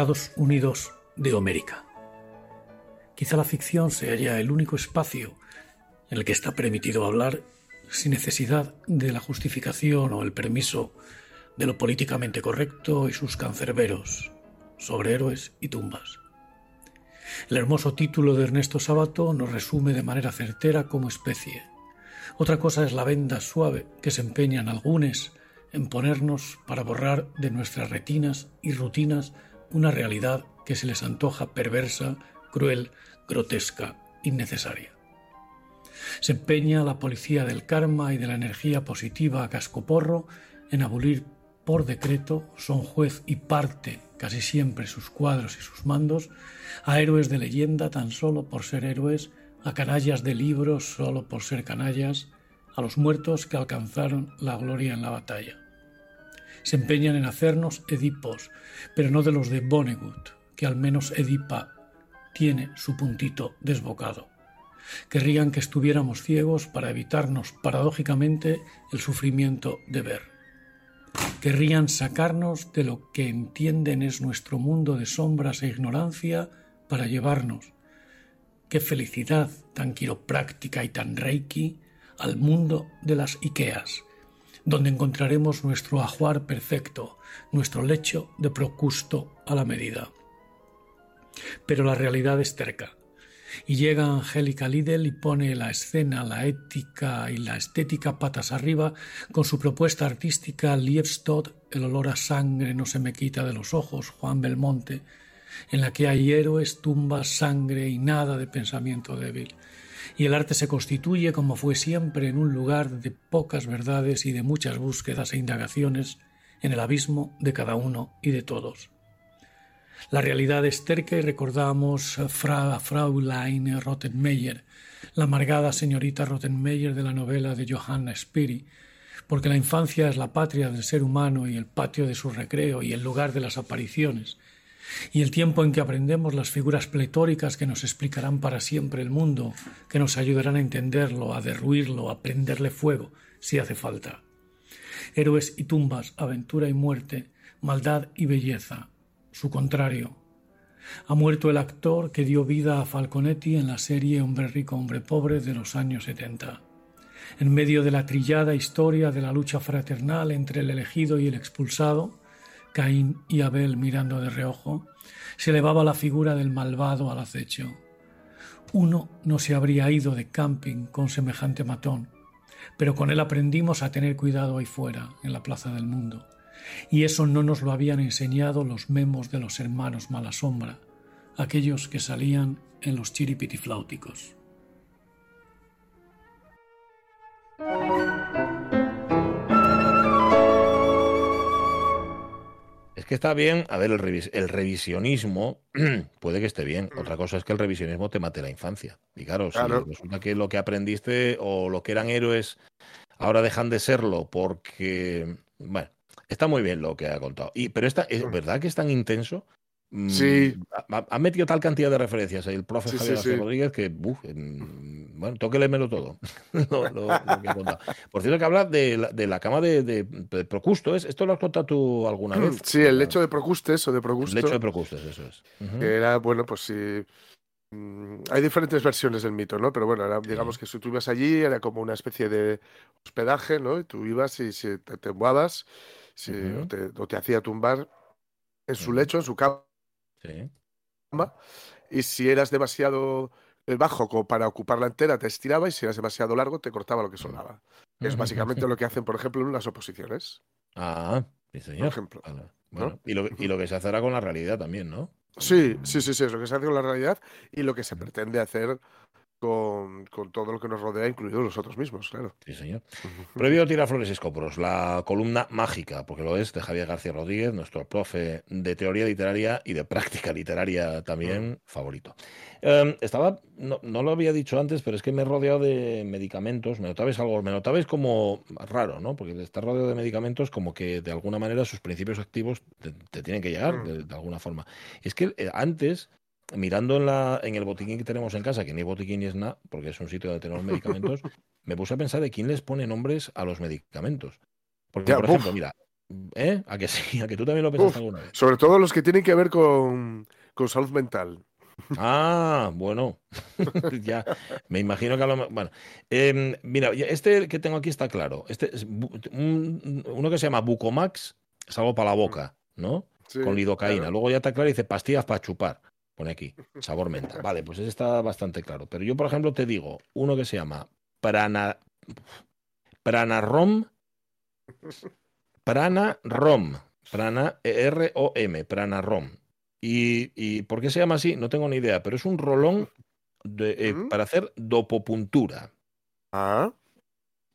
Estados Unidos de América. Quizá la ficción sea el único espacio en el que está permitido hablar sin necesidad de la justificación o el permiso de lo políticamente correcto y sus cancerberos sobre héroes y tumbas. El hermoso título de Ernesto Sábato nos resume de manera certera como especie. Otra cosa es la venda suave que se empeñan algunos en ponernos para borrar de nuestras retinas y rutinas una realidad que se les antoja perversa, cruel, grotesca, innecesaria. Se empeña la policía del karma y de la energía positiva a cascoporro en abolir por decreto, son juez y parte casi siempre sus cuadros y sus mandos, a héroes de leyenda tan solo por ser héroes, a canallas de libros solo por ser canallas, a los muertos que alcanzaron la gloria en la batalla. Se empeñan en hacernos Edipos, pero no de los de Vonnegut, que al menos Edipa tiene su puntito desbocado. Querrían que estuviéramos ciegos para evitarnos paradójicamente el sufrimiento de ver. Querrían sacarnos de lo que entienden es nuestro mundo de sombras e ignorancia para llevarnos, qué felicidad tan quiropráctica y tan reiki, al mundo de las Ikeas, donde encontraremos nuestro ajuar perfecto, nuestro lecho de procusto a la medida. Pero la realidad es terca. Y llega Angélica Lidl y pone la escena, la ética y la estética patas arriba con su propuesta artística Liebstod, el olor a sangre no se me quita de los ojos, Juan Belmonte, en la que hay héroes, tumbas, sangre y nada de pensamiento débil. Y el arte se constituye, como fue siempre, en un lugar de pocas verdades y de muchas búsquedas e indagaciones en el abismo de cada uno y de todos. La realidad es terca y recordamos a Fraulein Rottenmeier, la amargada señorita Rottenmeier de la novela de Johanna Spiri, porque la infancia es la patria del ser humano y el patio de su recreo y el lugar de las apariciones, y el tiempo en que aprendemos las figuras pletóricas que nos explicarán para siempre el mundo, que nos ayudarán a entenderlo, a derruirlo, a prenderle fuego, si hace falta. Héroes y tumbas, aventura y muerte, maldad y belleza, su contrario. Ha muerto el actor que dio vida a Falconetti en la serie Hombre rico, hombre pobre de los años 70. En medio de la trillada historia de la lucha fraternal entre el elegido y el expulsado, Caín y Abel mirando de reojo, se elevaba la figura del malvado al acecho. Uno no se habría ido de camping con semejante matón, pero con él aprendimos a tener cuidado ahí fuera, en la plaza del mundo y eso no nos lo habían enseñado los memos de los hermanos Malasombra, aquellos que salían en los chiripitifláuticos. Es que está bien, a ver, el, revisionismo puede que esté bien. Otra cosa es que el revisionismo te mate la infancia. Y claro, si resulta que lo que aprendiste o lo que eran héroes ahora dejan de serlo porque, bueno, Está muy bien lo que ha contado. Y, pero esta, ¿es verdad que es tan intenso? Sí. Mm, ha, metido tal cantidad de referencias el profe Javier Rodríguez que, uf, bueno, tengo que leérmelo todo. Por cierto, que habla de la, de la cama de, de, Procusto. ¿es? ¿Esto lo has contado tú alguna vez? Sí, el lecho de Procustes o de Procusto. El lecho de Procustes, eso es. Era, bueno, pues sí. Mm, hay diferentes versiones del mito, ¿no? Pero bueno, digamos que si tú ibas allí, era como una especie de hospedaje, ¿no? Y tú ibas y si te, te o, te, hacía tumbar en su lecho, en su cama. Y si eras demasiado eh, bajo como para ocuparla entera, te estiraba y si eras demasiado largo, te cortaba lo que sonaba. Es básicamente lo que hacen, por ejemplo, en las oposiciones. Ah, sí, señor. Por ejemplo. y, lo, y, lo, que se hace con la realidad también, ¿no? Sí, sí, sí, sí, es lo que se hace con la realidad y lo que se pretende hacer con, todo lo que nos rodea, incluidos nosotros mismos, claro. Sí, señor. Previo Tiraflores Escopros, la columna mágica, porque lo es, de Javier García Rodríguez, nuestro profe de teoría literaria y de práctica literaria también favorito. Em, estaba, no, lo había dicho antes, pero es que me he rodeado de medicamentos. Me notabais algo, me notabais como raro, ¿no? Porque estar rodeado de medicamentos, como que de alguna manera sus principios activos te, tienen que llegar mm. de, alguna forma. Es que eh, antes mirando en, la, en el botiquín que tenemos en casa, que ni botiquín ni es nada, porque es un sitio donde tenemos medicamentos, me puse a pensar de quién les pone nombres a los medicamentos. Porque, por ejemplo, mira, ¿eh? A que sí, a que tú también lo pensaste alguna vez. Sobre todo los que tienen que ver con, con salud mental. Ah, bueno, ya me imagino que a lo Bueno, em, mira, este que tengo aquí está claro. Este es uno que se llama Bucomax, es algo para la boca, ¿no? con lidocaína. Luego ya está claro, dice pastillas para chupar. Pone aquí, sabor menta. Vale, pues ese está bastante claro. Pero yo, por ejemplo, te digo uno que se llama prana, Pranarom. Pranarom. Prana, R-O-M, Pranarom. Y, ¿Y por qué se llama así? No tengo ni idea, pero es un rolón de, eh, para hacer dopopuntura. Ah,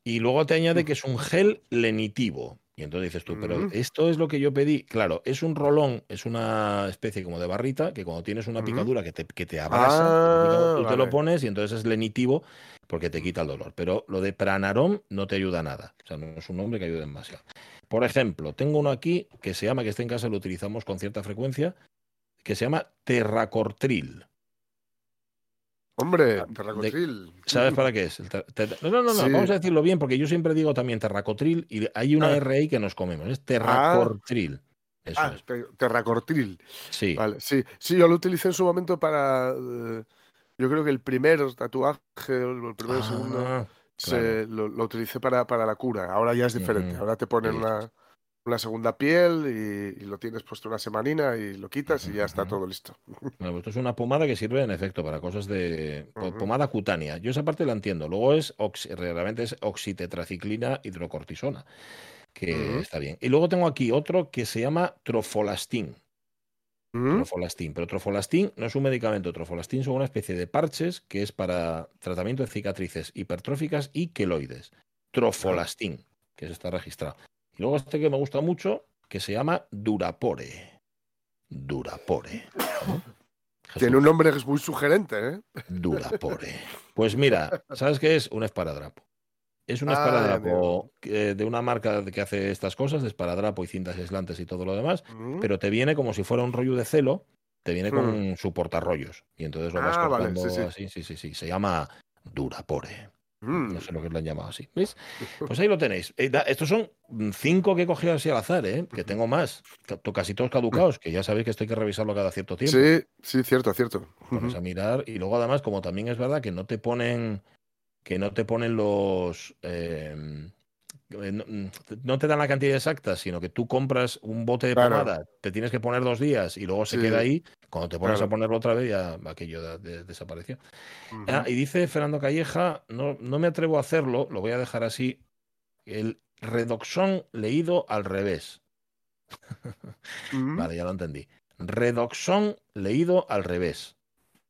Y luego te añade que es un gel lenitivo. Y entonces dices tú, pero esto es lo que yo pedí. Claro, es un rolón, es una especie como de barrita que cuando tienes una picadura que te, que te abrasa, Ah, tú te lo pones y entonces es lenitivo porque te quita el dolor. Pero lo de pranarom no te ayuda nada. O sea, no es un nombre que ayude demasiado. Por ejemplo, tengo uno aquí que se llama, que está en casa, lo utilizamos con cierta frecuencia, que se llama terracortril. Hombre, Ah, de- terracotril. ¿Sabes para qué es? No, no, no, Sí. vamos a decirlo bien, porque yo siempre digo también terracotril y hay una Ah. R ahí que nos comemos. Es terracortril. Eso Ah, es. te- terracortril. Sí. Vale, sí. Sí, yo lo utilicé en su momento para. eh, yo creo que el primer tatuaje, el primero o el segundo, Ah, se, lo, lo utilicé para, para la cura. Ahora ya es diferente. Ahora te ponen Sí. una, una segunda piel y, y lo tienes puesto una semanina y lo quitas y ya está todo listo. Bueno, pues esto es una pomada que sirve en efecto para cosas de pomada cutánea. Yo esa parte la entiendo. Luego es realmente es oxitetraciclina hidrocortisona, que está bien. Y luego tengo aquí otro que se llama trofolastin. ¿Mm? Trofolastin, pero trofolastin no es un medicamento. Trofolastin son una especie de parches que es para tratamiento de cicatrices hipertróficas y queloides. Trofolastin, que eso está registrado. Y luego este que me gusta mucho, que se llama Durapore. Durapore. ¿no? Tiene un nombre que es muy sugerente, ¿eh? Durapore. Pues mira, ¿sabes qué es? Un esparadrapo. Es un Ah, esparadrapo de una marca que hace estas cosas, de esparadrapo y cintas aislantes y todo lo demás, ¿Mm? pero te viene como si fuera un rollo de celo, te viene con su portarrollos. Y entonces lo vas Ah, vale, cortando sí, sí. así, sí, sí, sí. Se llama Durapore. Mm. No sé lo que lo han llamado así. ¿Veis? Pues ahí lo tenéis. Eh, estos son mm, cinco que he cogido así al azar, ¿eh? Que tengo más. Ca- Casi todos caducados, que ya sabéis que esto hay que revisarlo cada cierto tiempo Sí, sí, cierto, cierto. pones Ujú. a mirar y luego además como también es verdad que no te ponen que no te ponen los eh, eh, no, mm, no te dan la cantidad exacta sino que tú compras un bote de Claro. pomada te tienes que poner dos días y luego se Sí. queda ahí cuando te pones Claro. a ponerlo otra vez ya aquello de- desapareció. Ah, y dice Fernando Calleja no, no me atrevo a hacerlo lo voy a dejar así el redoxón leído al revés. Vale, ya lo entendí. Redoxón leído al revés.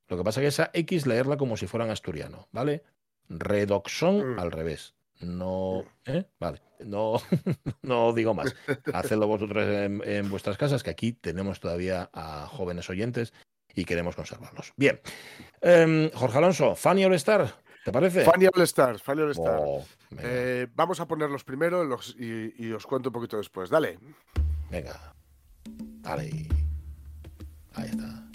Lo que pasa es que esa X leerla como si fuera en asturiano, ¿vale? Redoxón Mm. al revés. No, ¿eh? Vale, no, no digo más. Hacedlo vosotros en, en vuestras casas, que aquí tenemos todavía a jóvenes oyentes y queremos conservarlos. Bien. Em, Jorge Alonso, Fanny All Star, ¿te parece? Fanny All Stars, Fanny All Stars. Oh, Eh, vamos a ponerlos primero los- y, y os cuento un poquito después. Dale. venga. Dale. Ahí está.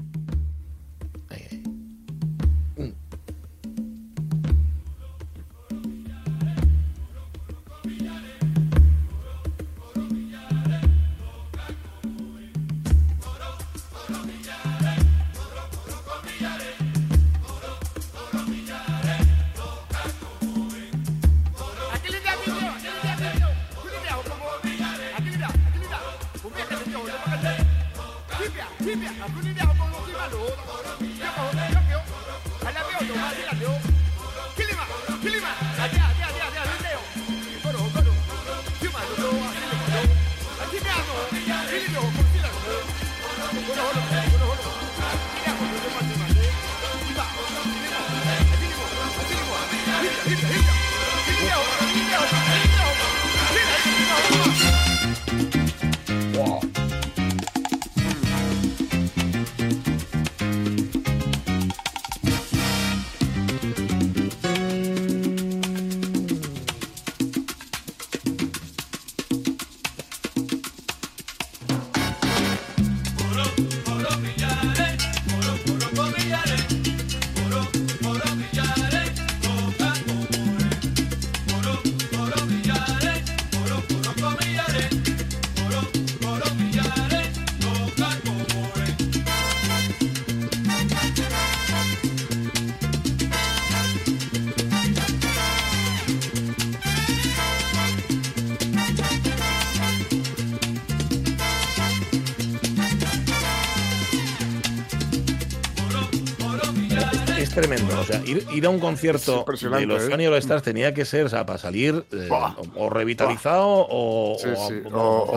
Tremendo. O sea, ir, ir a un concierto de los ¿eh? Funny All Stars tenía que ser, o sea, para salir eh, o, o revitalizado o, Sí, sí,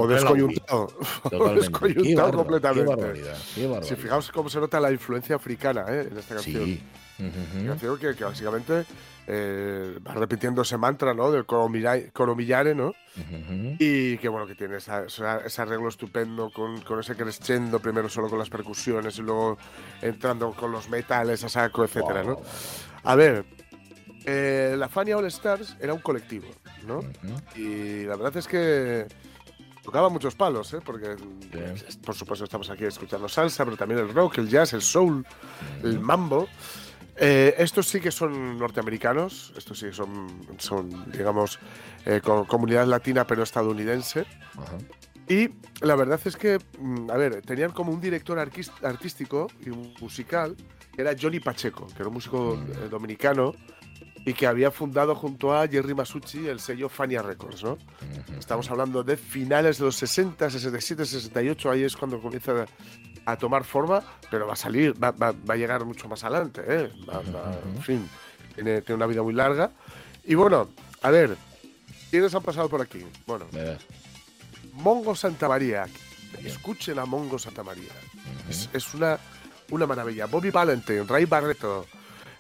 descoyuntado. Descoyuntado completamente. Qué barbaridad, qué Si fijaos cómo se nota la influencia africana ¿eh? en esta canción. Sí. Canción que, que básicamente eh, va repitiendo ese mantra, ¿no? Del coromilla- coromillare, ¿no? Y que bueno, que tiene esa- esa- ese arreglo estupendo con, con ese crescendo, primero solo con las percusiones y luego entrando con los metales a saco, etcétera, ¿no? A ver, eh, la Fania All Stars era un colectivo, ¿no? Y la verdad es que tocaba muchos palos, ¿eh? Porque, Sí. por supuesto, estamos aquí escuchando salsa, pero también el rock, el jazz, el soul, el mambo. Eh, estos sí que son norteamericanos, estos sí que son, son digamos, eh, co- comunidad latina pero estadounidense. Ajá. Y la verdad es que, mm, a ver, tenían como un director artístico y musical, que era Johnny Pacheco, que era un músico eh, dominicano y que había fundado junto a Jerry Masucci el sello Fania Records, ¿no? Estamos hablando de finales de los 60, 67, 68, ahí es cuando comienza a tomar forma, pero va a salir, va, va- va a llegar mucho más adelante, ¿eh? Va- en fin, tiene, tiene una vida muy larga. Y bueno, a ver, ¿quiénes han pasado por aquí? Bueno. Mongo Santa María. Escuchen a Mongo Santa María. Es, es una, una maravilla. Bobby Valentine, Ray Barreto,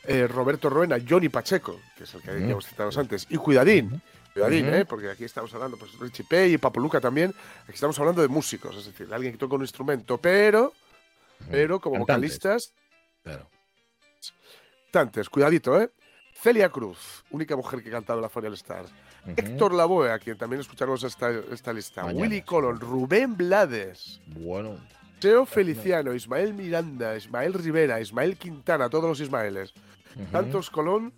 eh, Roberto Ruena, Johnny Pacheco, que es el que hemos citado antes, y Cuidadín. Cuidadín, Ujú. ¿eh? Porque aquí estamos hablando, pues Richie Pay y Papo Luca también. Aquí estamos hablando de músicos, es decir, de alguien que toca un instrumento, pero, pero como Cantantes. vocalistas, Claro. tantes. Cuidadito, ¿eh? Celia Cruz, única mujer que ha cantado la Fonial Stars. Ujú. Héctor Lavoe, a quien también escucharemos esta, esta lista. Mañana, Willy. Colon, Rubén Blades, Bueno. Teo Feliciano, Ismael Miranda, Ismael Rivera, Ismael Quintana, todos los Ismaeles. Santos Colón,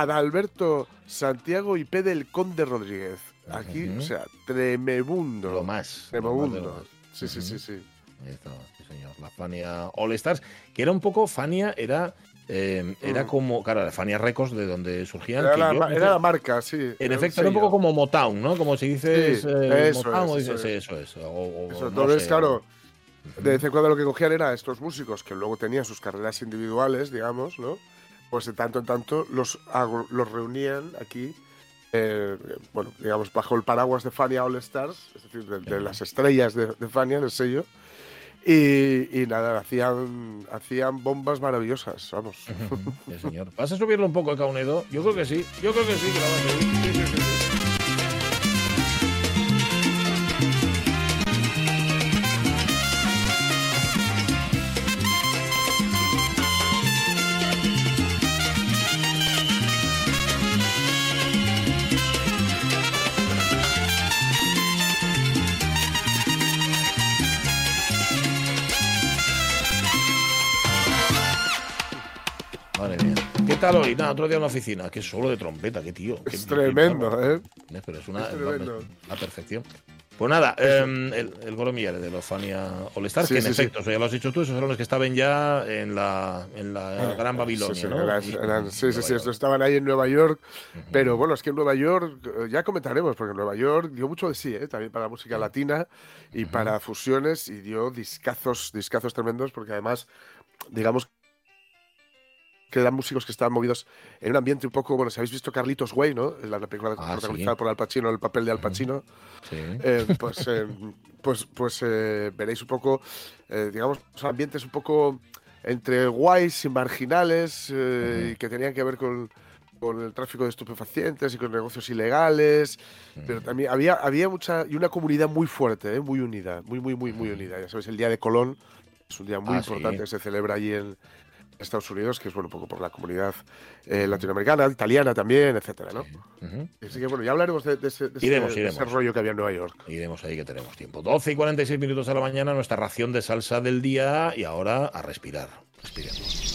Adalberto Santiago y P. del Conde Rodríguez. Aquí, Ujú. o sea, tremebundo. Lo más. lo más de Tremebundo. lo más. Sí, sí, sí, sí. Ahí está, sí, señor. La Fania All Stars, que era un poco, Fania era, eh, era Mm. como, claro, la Fania Records de donde surgían. Era la, yo- era la marca, sí. en era efecto, era un poco como Motown, ¿no? Como si dices Sí, eh, eso Motown es, o eso es. eso es. O, o- Eso, no entonces, sé. claro, de vez en cuando lo que cogían era estos músicos que luego tenían sus carreras individuales, digamos, ¿no? Pues de tanto en tanto los, los reunían aquí, eh, bueno, digamos, bajo el paraguas de Fania All Stars, es decir, de, de las estrellas de, de Fania, del sello. Y, y nada, hacían, hacían bombas maravillosas, vamos. Sí, señor. ¿Vas a subirlo un poco el Caunedo? Yo creo que sí. Yo creo que sí que lo vas a subir. Tal hoy? Nada, otro día en la oficina. Que solo de trompeta, qué tío. Qué- Es qué- tremendo, qué- ¿eh? Eh, Pero es una Es la, perfección. Pues nada, em, el, el Goro Millares de los Fania All Stars, Sí, que en sí, sí. efecto, eso ya lo has dicho tú, esos eran los que estaban ya en la, en la Gran Babilonia, Sí, sí, ¿no? eran- eran- en sí, sí, sí, estos estaban ahí en Nueva York, Ujú. pero bueno, es que en Nueva York, eh, ya comentaremos, porque Nueva York dio mucho de sí, ¿eh? también para música latina y para fusiones, y dio discazos, discazos tremendos, porque además, digamos que eran músicos que estaban movidos en un ambiente un poco, bueno, si habéis visto Carlitos Way, ¿no? La la película Ah, protagonizada sí. por Al Pacino, el papel de Al Pacino, Sí. eh, pues, eh, pues, pues eh, veréis un poco, eh, digamos, ambientes un poco entre guays y marginales eh, que tenían que ver con, con el tráfico de estupefacientes y con negocios ilegales, pero también había, había mucha y una comunidad muy fuerte, eh, muy unida, muy, muy, muy, muy unida. Ya sabes, el Día de Colón es un día muy Ah, importante sí. que se celebra allí en Estados Unidos, que es bueno un poco por la comunidad eh, latinoamericana, italiana también, etcétera, ¿no? Así que bueno, ya hablaremos de, de ese, de ese- Iremos, rollo que había en Nueva York. Iremos ahí que tenemos tiempo. 12 y 46 minutos de la mañana, nuestra ración de salsa del día y ahora a respirar. Respiremos.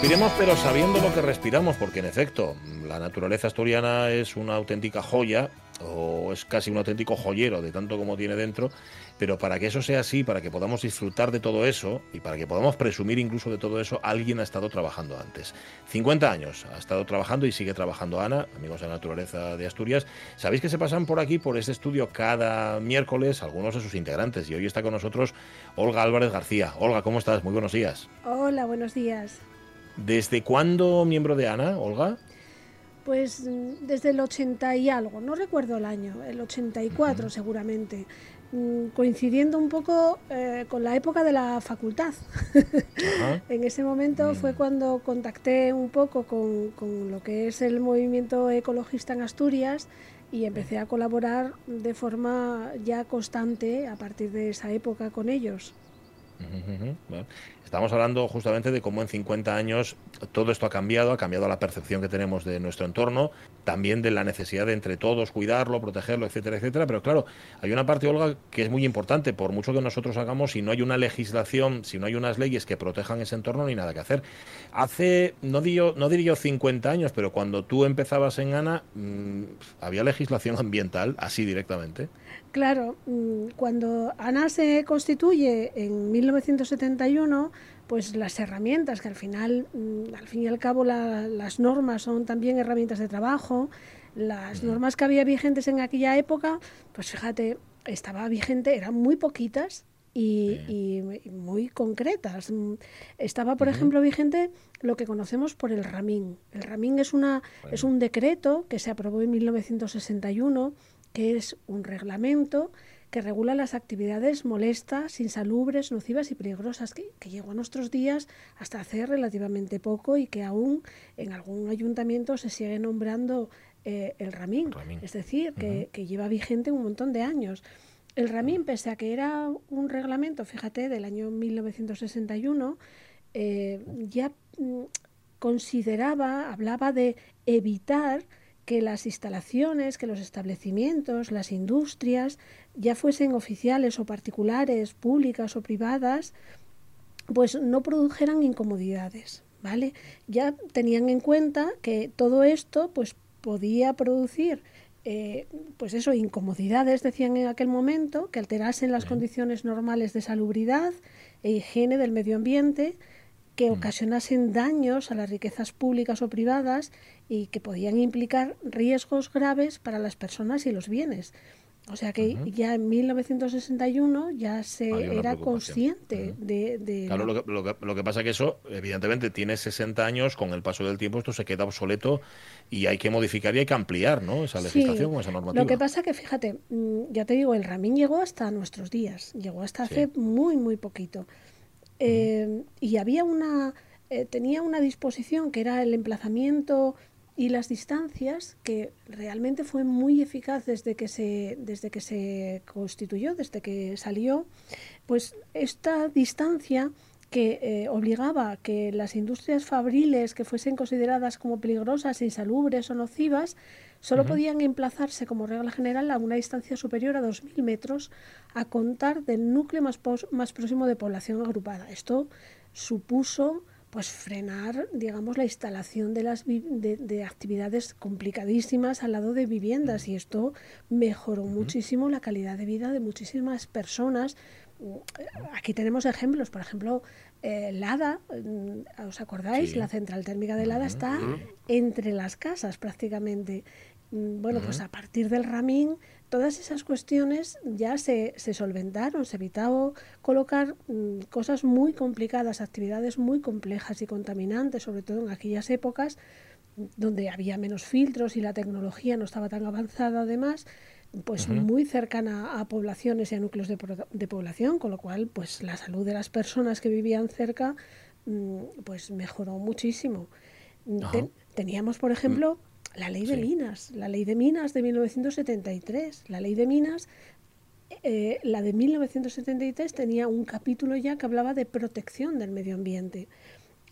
Respiremos, pero sabiendo lo que respiramos, porque en efecto, la naturaleza asturiana es una auténtica joya o es casi un auténtico joyero de tanto como tiene dentro, pero para que eso sea así, para que podamos disfrutar de todo eso y para que podamos presumir incluso de todo eso, alguien ha estado trabajando antes. 50 años ha estado trabajando y sigue trabajando Ana, amigos de la naturaleza de Asturias. Sabéis que se pasan por aquí, por este estudio, cada miércoles algunos de sus integrantes y hoy está con nosotros Olga Álvarez García. Olga, ¿cómo estás? Muy buenos días. Hola, buenos días. ¿Desde cuándo miembro de Ana, Olga? Pues mm, desde el 80 y algo, no recuerdo el año, el 84 seguramente, mm, coincidiendo un poco eh, con la época de la facultad. en ese momento fue cuando contacté un poco con, con lo que es el movimiento ecologista en Asturias y empecé a colaborar de forma ya constante a partir de esa época con ellos. Estamos hablando justamente de cómo en 50 años todo esto ha cambiado, ha cambiado la percepción que tenemos de nuestro entorno, también de la necesidad de entre todos cuidarlo, protegerlo, etcétera, etcétera. Pero claro, hay una parte, Olga, que es muy importante. Por mucho que nosotros hagamos, si no hay una legislación, si no hay unas leyes que protejan ese entorno, no hay nada que hacer. Hace, no, digo, no diría yo 50 años, pero cuando tú empezabas en ANA, mm, había legislación ambiental, así directamente. Claro, mm, cuando ANA se constituye en 1971, pues las herramientas, que al final, mm, al fin y al cabo, las normas son también herramientas de trabajo, las normas que había vigentes en aquella época, pues fíjate, estaba vigente, eran muy poquitas y, muy concretas. Mm, estaba, por ejemplo, vigente lo que conocemos por el RAMIN. El RAMIN es, una, es un decreto que se aprobó en 1961 que es un reglamento que regula las actividades molestas, insalubres, nocivas y peligrosas, que, llegó a nuestros días hasta hace relativamente poco y que aún en algún ayuntamiento se sigue nombrando eh, el RAMIN, es decir, que, lleva vigente un montón de años. El RAMIN, pese a que era un reglamento, fíjate, del año 1961, eh, ya mm, consideraba, hablaba de evitar que las instalaciones, que los establecimientos, las industrias, ya fuesen oficiales o particulares, públicas o privadas, pues no produjeran incomodidades, ¿vale? Ya tenían en cuenta que todo esto pues podía producir eh, pues eso, incomodidades, decían en aquel momento, que alterasen las condiciones normales de salubridad e higiene del medio ambiente, que mm. ocasionasen daños a las riquezas públicas o privadas y que podían implicar riesgos graves para las personas y los bienes. O sea que ya en 1961 ya se era consciente de, Claro, lo que, lo, que, pasa es que eso, evidentemente, tiene 60 años, con el paso del tiempo esto se queda obsoleto y hay que modificar y hay que ampliar ¿no? esa legislación o esa normativa. Lo que pasa que, fíjate, mm, ya te digo, el Ramín llegó hasta nuestros días, llegó hasta hace muy, muy poquito. Eh, y había una, eh, tenía una disposición que era el emplazamiento y las distancias que realmente fue muy eficaz desde que se desde que se constituyó desde que salió. Pues esta distancia que eh, obligaba que las industrias fabriles que fuesen consideradas como peligrosas, insalubres o nocivas solo podían emplazarse como regla general a una distancia superior a 2.000 metros a contar del núcleo más, más próximo de población agrupada. Esto supuso pues frenar, digamos, la instalación de las de, actividades complicadísimas al lado de viviendas y esto mejoró muchísimo la calidad de vida de muchísimas personas. Aquí tenemos ejemplos, por ejemplo, eh, Lada, mm, ¿os acordáis? La central térmica de Lada está entre las casas prácticamente. Mm, bueno, pues a partir del Ramín, todas esas cuestiones ya se, se solventaron, se evitaba colocar mm, cosas muy complicadas, actividades muy complejas y contaminantes, sobre todo en aquellas épocas donde había menos filtros y la tecnología no estaba tan avanzada además, pues muy cercana a poblaciones y a núcleos de, de, población, con lo cual pues la salud de las personas que vivían cerca mm, pues mejoró muchísimo. teníamos, por ejemplo, la ley de minas, la ley de minas de 1973. La ley de minas, eh, la de 1973 tenía un capítulo ya que hablaba de protección del medio ambiente.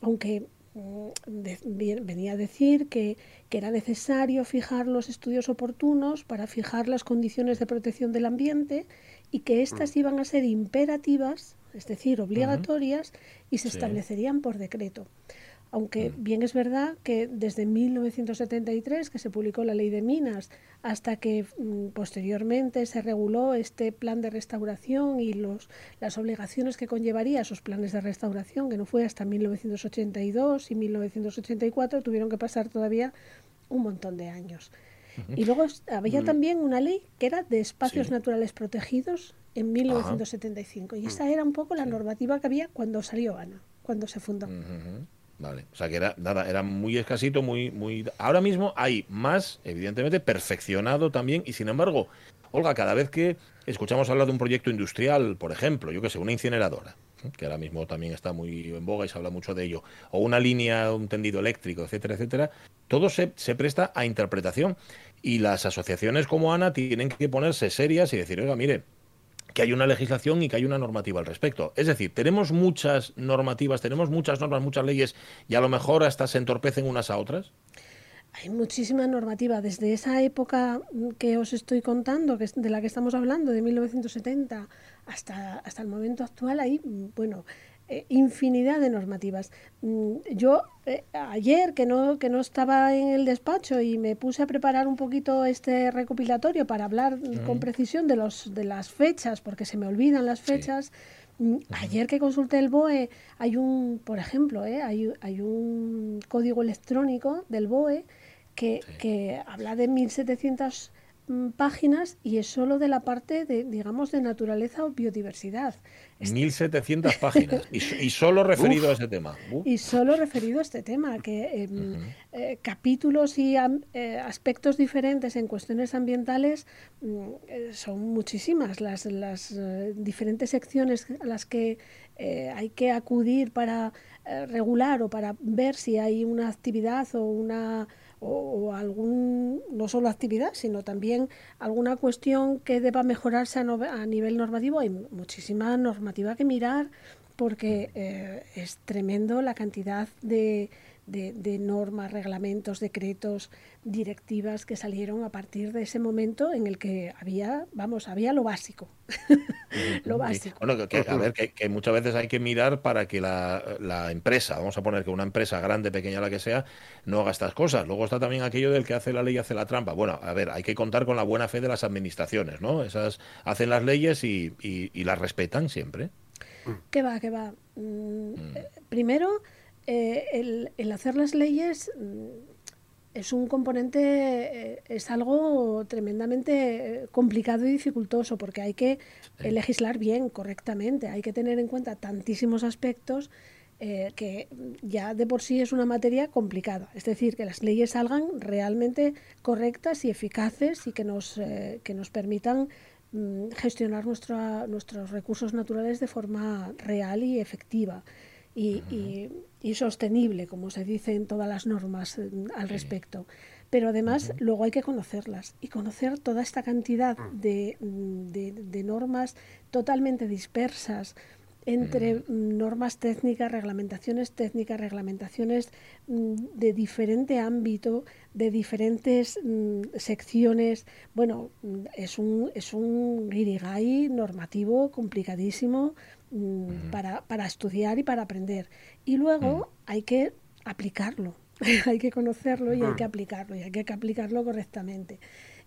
Aunque mm, venía a decir que, era necesario fijar los estudios oportunos para fijar las condiciones de protección del ambiente y que éstas mm. iban a ser imperativas, es decir, obligatorias, y se establecerían por decreto. Aunque Mm. bien es verdad que desde 1973, que se publicó la ley de minas, hasta que mm, posteriormente se reguló este plan de restauración y los, las obligaciones que conllevaría esos planes de restauración, que no fue hasta 1982 y 1984, tuvieron que pasar todavía un montón de años. Y luego había también una ley que era de espacios Sí. naturales protegidos en 1975. Y esa era un poco la normativa que había cuando salió ANA, cuando se fundó. Vale, o sea que era nada, era muy escasito, muy, muy. Ahora mismo hay más, evidentemente, perfeccionado también, y sin embargo, Olga, cada vez que escuchamos hablar de un proyecto industrial, por ejemplo, yo que sé, una incineradora, ¿eh? que ahora mismo también está muy en boga y se habla mucho de ello, o una línea, un tendido eléctrico, etcétera, etcétera, todo se, se presta a interpretación. Y las asociaciones como ANA tienen que ponerse serias y decir, oiga, mire, que hay una legislación y que hay una normativa al respecto. Es decir, tenemos muchas normativas, tenemos muchas normas, muchas leyes y a lo mejor hasta se entorpecen unas a otras. Hay muchísima normativa. Desde esa época mm, que os estoy contando, que es de la que estamos hablando, de 1970, hasta, hasta el momento actual, hay, mm, bueno, eh, infinidad de normativas. Mm, Yo eh, ayer, que no, que no estaba en el despacho y me puse a preparar un poquito este recopilatorio para hablar con precisión de, los, de las fechas, porque se me olvidan las fechas. Mm, Ayer que consulté el BOE, hay un, por ejemplo, ¿eh? hay, hay un código electrónico del BOE que, que habla de 1700 mm, páginas y es solo de la parte de, digamos, de naturaleza o biodiversidad. Es- 1700 páginas y, y solo referido a ese tema. Uf. y solo referido a este tema, que em, eh, capítulos y eh, aspectos diferentes en cuestiones ambientales mm, eh, son muchísimas las, las diferentes secciones a las que hay que acudir para regular o para ver si hay una actividad o una o, algún no solo actividad sino también alguna cuestión que deba mejorarse a, a nivel normativo. Hay muchísima normativa que mirar porque eh, es tremendo la cantidad de, de- de normas, reglamentos, decretos, directivas que salieron a partir de ese momento en el que había, vamos, había lo básico. lo Sí. básico. Bueno, que, a ver, que, que muchas veces hay que mirar para que la, la empresa, vamos a poner que una empresa grande, pequeña, la que sea, no haga estas cosas. Luego está también aquello del que hace la ley hace la trampa. Bueno, a ver, hay que contar con la buena fe de las administraciones, ¿no? Esas hacen las leyes y, y- y las respetan siempre. ¿Qué va, qué va? Mm, eh, primero, eh, el, el hacer las leyes mm, es un componente, eh, es algo tremendamente eh, complicado y dificultoso porque hay que legislar bien, correctamente, hay que tener en cuenta tantísimos aspectos eh, que ya de por sí es una materia complicada. Es decir, que las leyes salgan realmente correctas y eficaces y que nos, eh, que nos permitan mm, gestionar nuestra- nuestros recursos naturales de forma real y efectiva y, y- y sostenible, como se dice en todas las normas eh, al respecto. Pero además luego hay que conocerlas y conocer toda esta cantidad de, mm, de- de normas totalmente dispersas entre mm, normas técnicas, reglamentaciones técnicas, reglamentaciones mm, de diferente ámbito, de diferentes mm, secciones. Bueno, es un, es un guirigay normativo complicadísimo para, para estudiar y para aprender. Y luego hay que aplicarlo, hay que conocerlo y hay que aplicarlo, y hay que aplicarlo correctamente.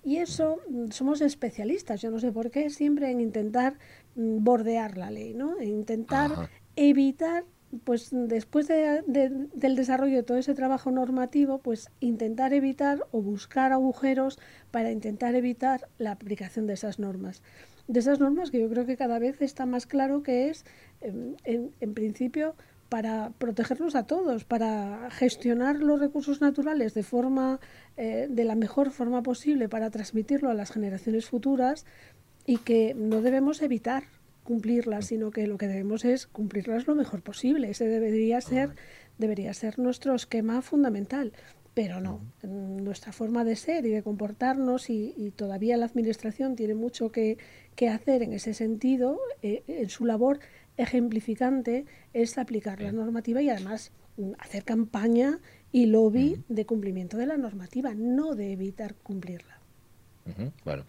Y eso mm, somos especialistas, yo no sé por qué, siempre en intentar mm, bordear la ley, ¿no? En intentar Ajá. evitar, pues después de- de- del desarrollo de todo ese trabajo normativo, pues intentar evitar o buscar agujeros para intentar evitar la aplicación de esas normas. De esas normas que yo creo que cada vez está más claro que es, em, en, en principio, para protegernos a todos, para gestionar los recursos naturales de forma eh, de la mejor forma posible para transmitirlo a las generaciones futuras y que no debemos evitar cumplirlas, sino que lo que debemos es cumplirlas lo mejor posible. Ese debería ser debería ser nuestro esquema fundamental. Pero no, nuestra forma de ser y de comportarnos y, y todavía la Administración tiene mucho que, que hacer en ese sentido, eh, en su labor ejemplificante es aplicar la normativa y además mm, hacer campaña y lobby de cumplimiento de la normativa, no de evitar cumplirla. Bueno,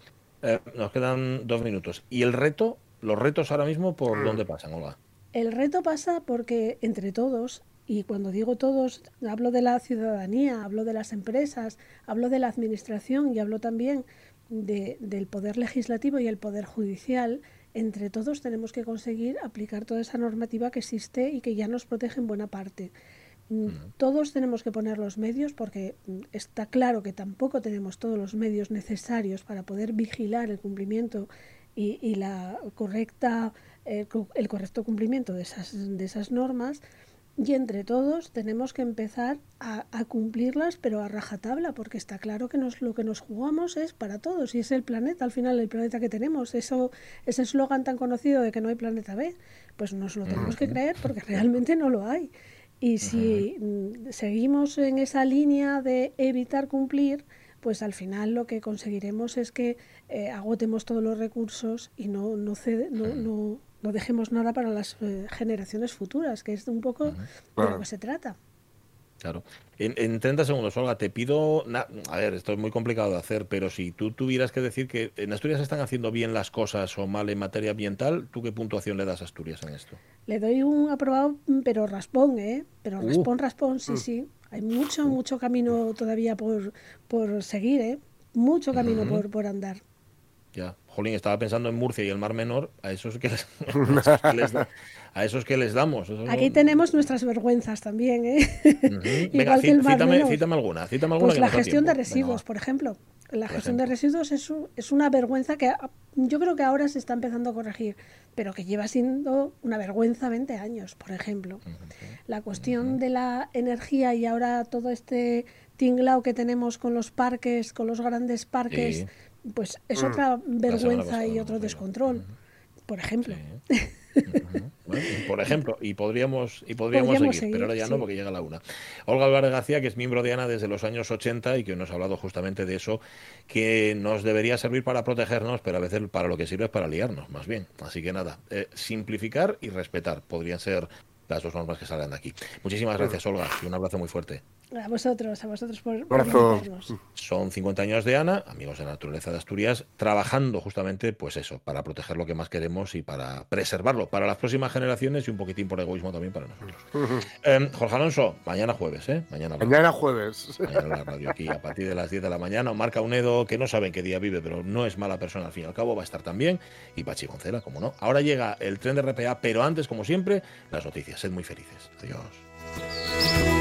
Eh, nos quedan dos minutos. ¿Y el reto? ¿Los retos ahora mismo por dónde pasan, Olga? El reto pasa porque entre todos, y cuando digo todos, hablo de la ciudadanía, hablo de las empresas, hablo de la administración y hablo también de- del poder legislativo y el poder judicial, entre todos tenemos que conseguir aplicar toda esa normativa que existe y que ya nos protege en buena parte. Mm, Todos tenemos que poner los medios porque mm, está claro que tampoco tenemos todos los medios necesarios para poder vigilar el cumplimiento y, y la correcta, eh, cu- el correcto cumplimiento de esas, de esas normas. Y entre todos tenemos que empezar a, a cumplirlas, pero a rajatabla, porque está claro que nos, lo que nos jugamos es para todos y es el planeta, al final el planeta que tenemos. Eso, ese eslogan tan conocido de que no hay planeta B, pues nos lo tenemos que creer porque realmente no lo hay. Y si mm, seguimos en esa línea de evitar cumplir, pues al final lo que conseguiremos es que eh, agotemos todos los recursos y no, no, cede- no, no, no dejemos nada para las eh, generaciones futuras, que es un poco de Claro. lo que se trata. Claro. En, en 30 segundos, Olga, te pido. na- a ver, esto es muy complicado de hacer, pero si tú tuvieras que decir que en Asturias están haciendo bien las cosas o mal en materia ambiental, ¿tú qué puntuación le das a Asturias en esto? Le doy un aprobado, mm, pero raspón, ¿eh? Pero Uh. raspón, raspón, sí, sí. Hay mucho, mucho camino todavía por, por seguir, ¿eh? Mucho camino por, por andar. Ya. Jolín, estaba pensando en Murcia y el Mar Menor, a esos que les, a esos que les, da- a esos que les damos. Aquí no- tenemos nuestras vergüenzas también, ¿eh? Venga, Igual que cí- el Mar cítame, Menor. cítame alguna, cítame alguna Pues que la gestión de. Venga, residuos, por ejemplo. La Por gestión de residuos es, un- es una vergüenza que yo creo que ahora se está empezando a corregir, pero que lleva siendo una vergüenza 20 años, por ejemplo. La cuestión de la energía y ahora todo este tinglao que tenemos con los parques, con los grandes parques, Sí. Pues es otra semana vergüenza y otro descontrol, por ejemplo. Bueno, por ejemplo, y podríamos, y podríamos, Podríamos seguir, seguir, pero ahora ya no porque llega la una. Olga Álvarez García, que es miembro de ANA desde los años 80 y que nos ha hablado justamente de eso, que nos debería servir para protegernos, pero a veces para lo que sirve es para liarnos, más bien. Así que nada, eh, simplificar y respetar podrían ser las dos normas que salgan de aquí. Muchísimas gracias, Olga, y un abrazo muy fuerte. A vosotros, a vosotros por, por Abrazo. invitarnos. Son 50 años de Ana, amigos de la naturaleza de Asturias, trabajando justamente, pues eso, para proteger lo que más queremos y para preservarlo para las próximas generaciones y un poquitín por egoísmo también para nosotros. Eh, Jorge Alonso, mañana jueves, ¿eh? Mañana, Mañana jueves. mañana la radio aquí a partir de las 10 de la mañana. Marca Unedo, que no saben qué día vive, pero no es mala persona al fin y al cabo, va a estar también. Y Pachi Goncela, como no. Ahora llega el tren de RPA, pero antes, como siempre, las noticias. Sed muy felices. Adiós.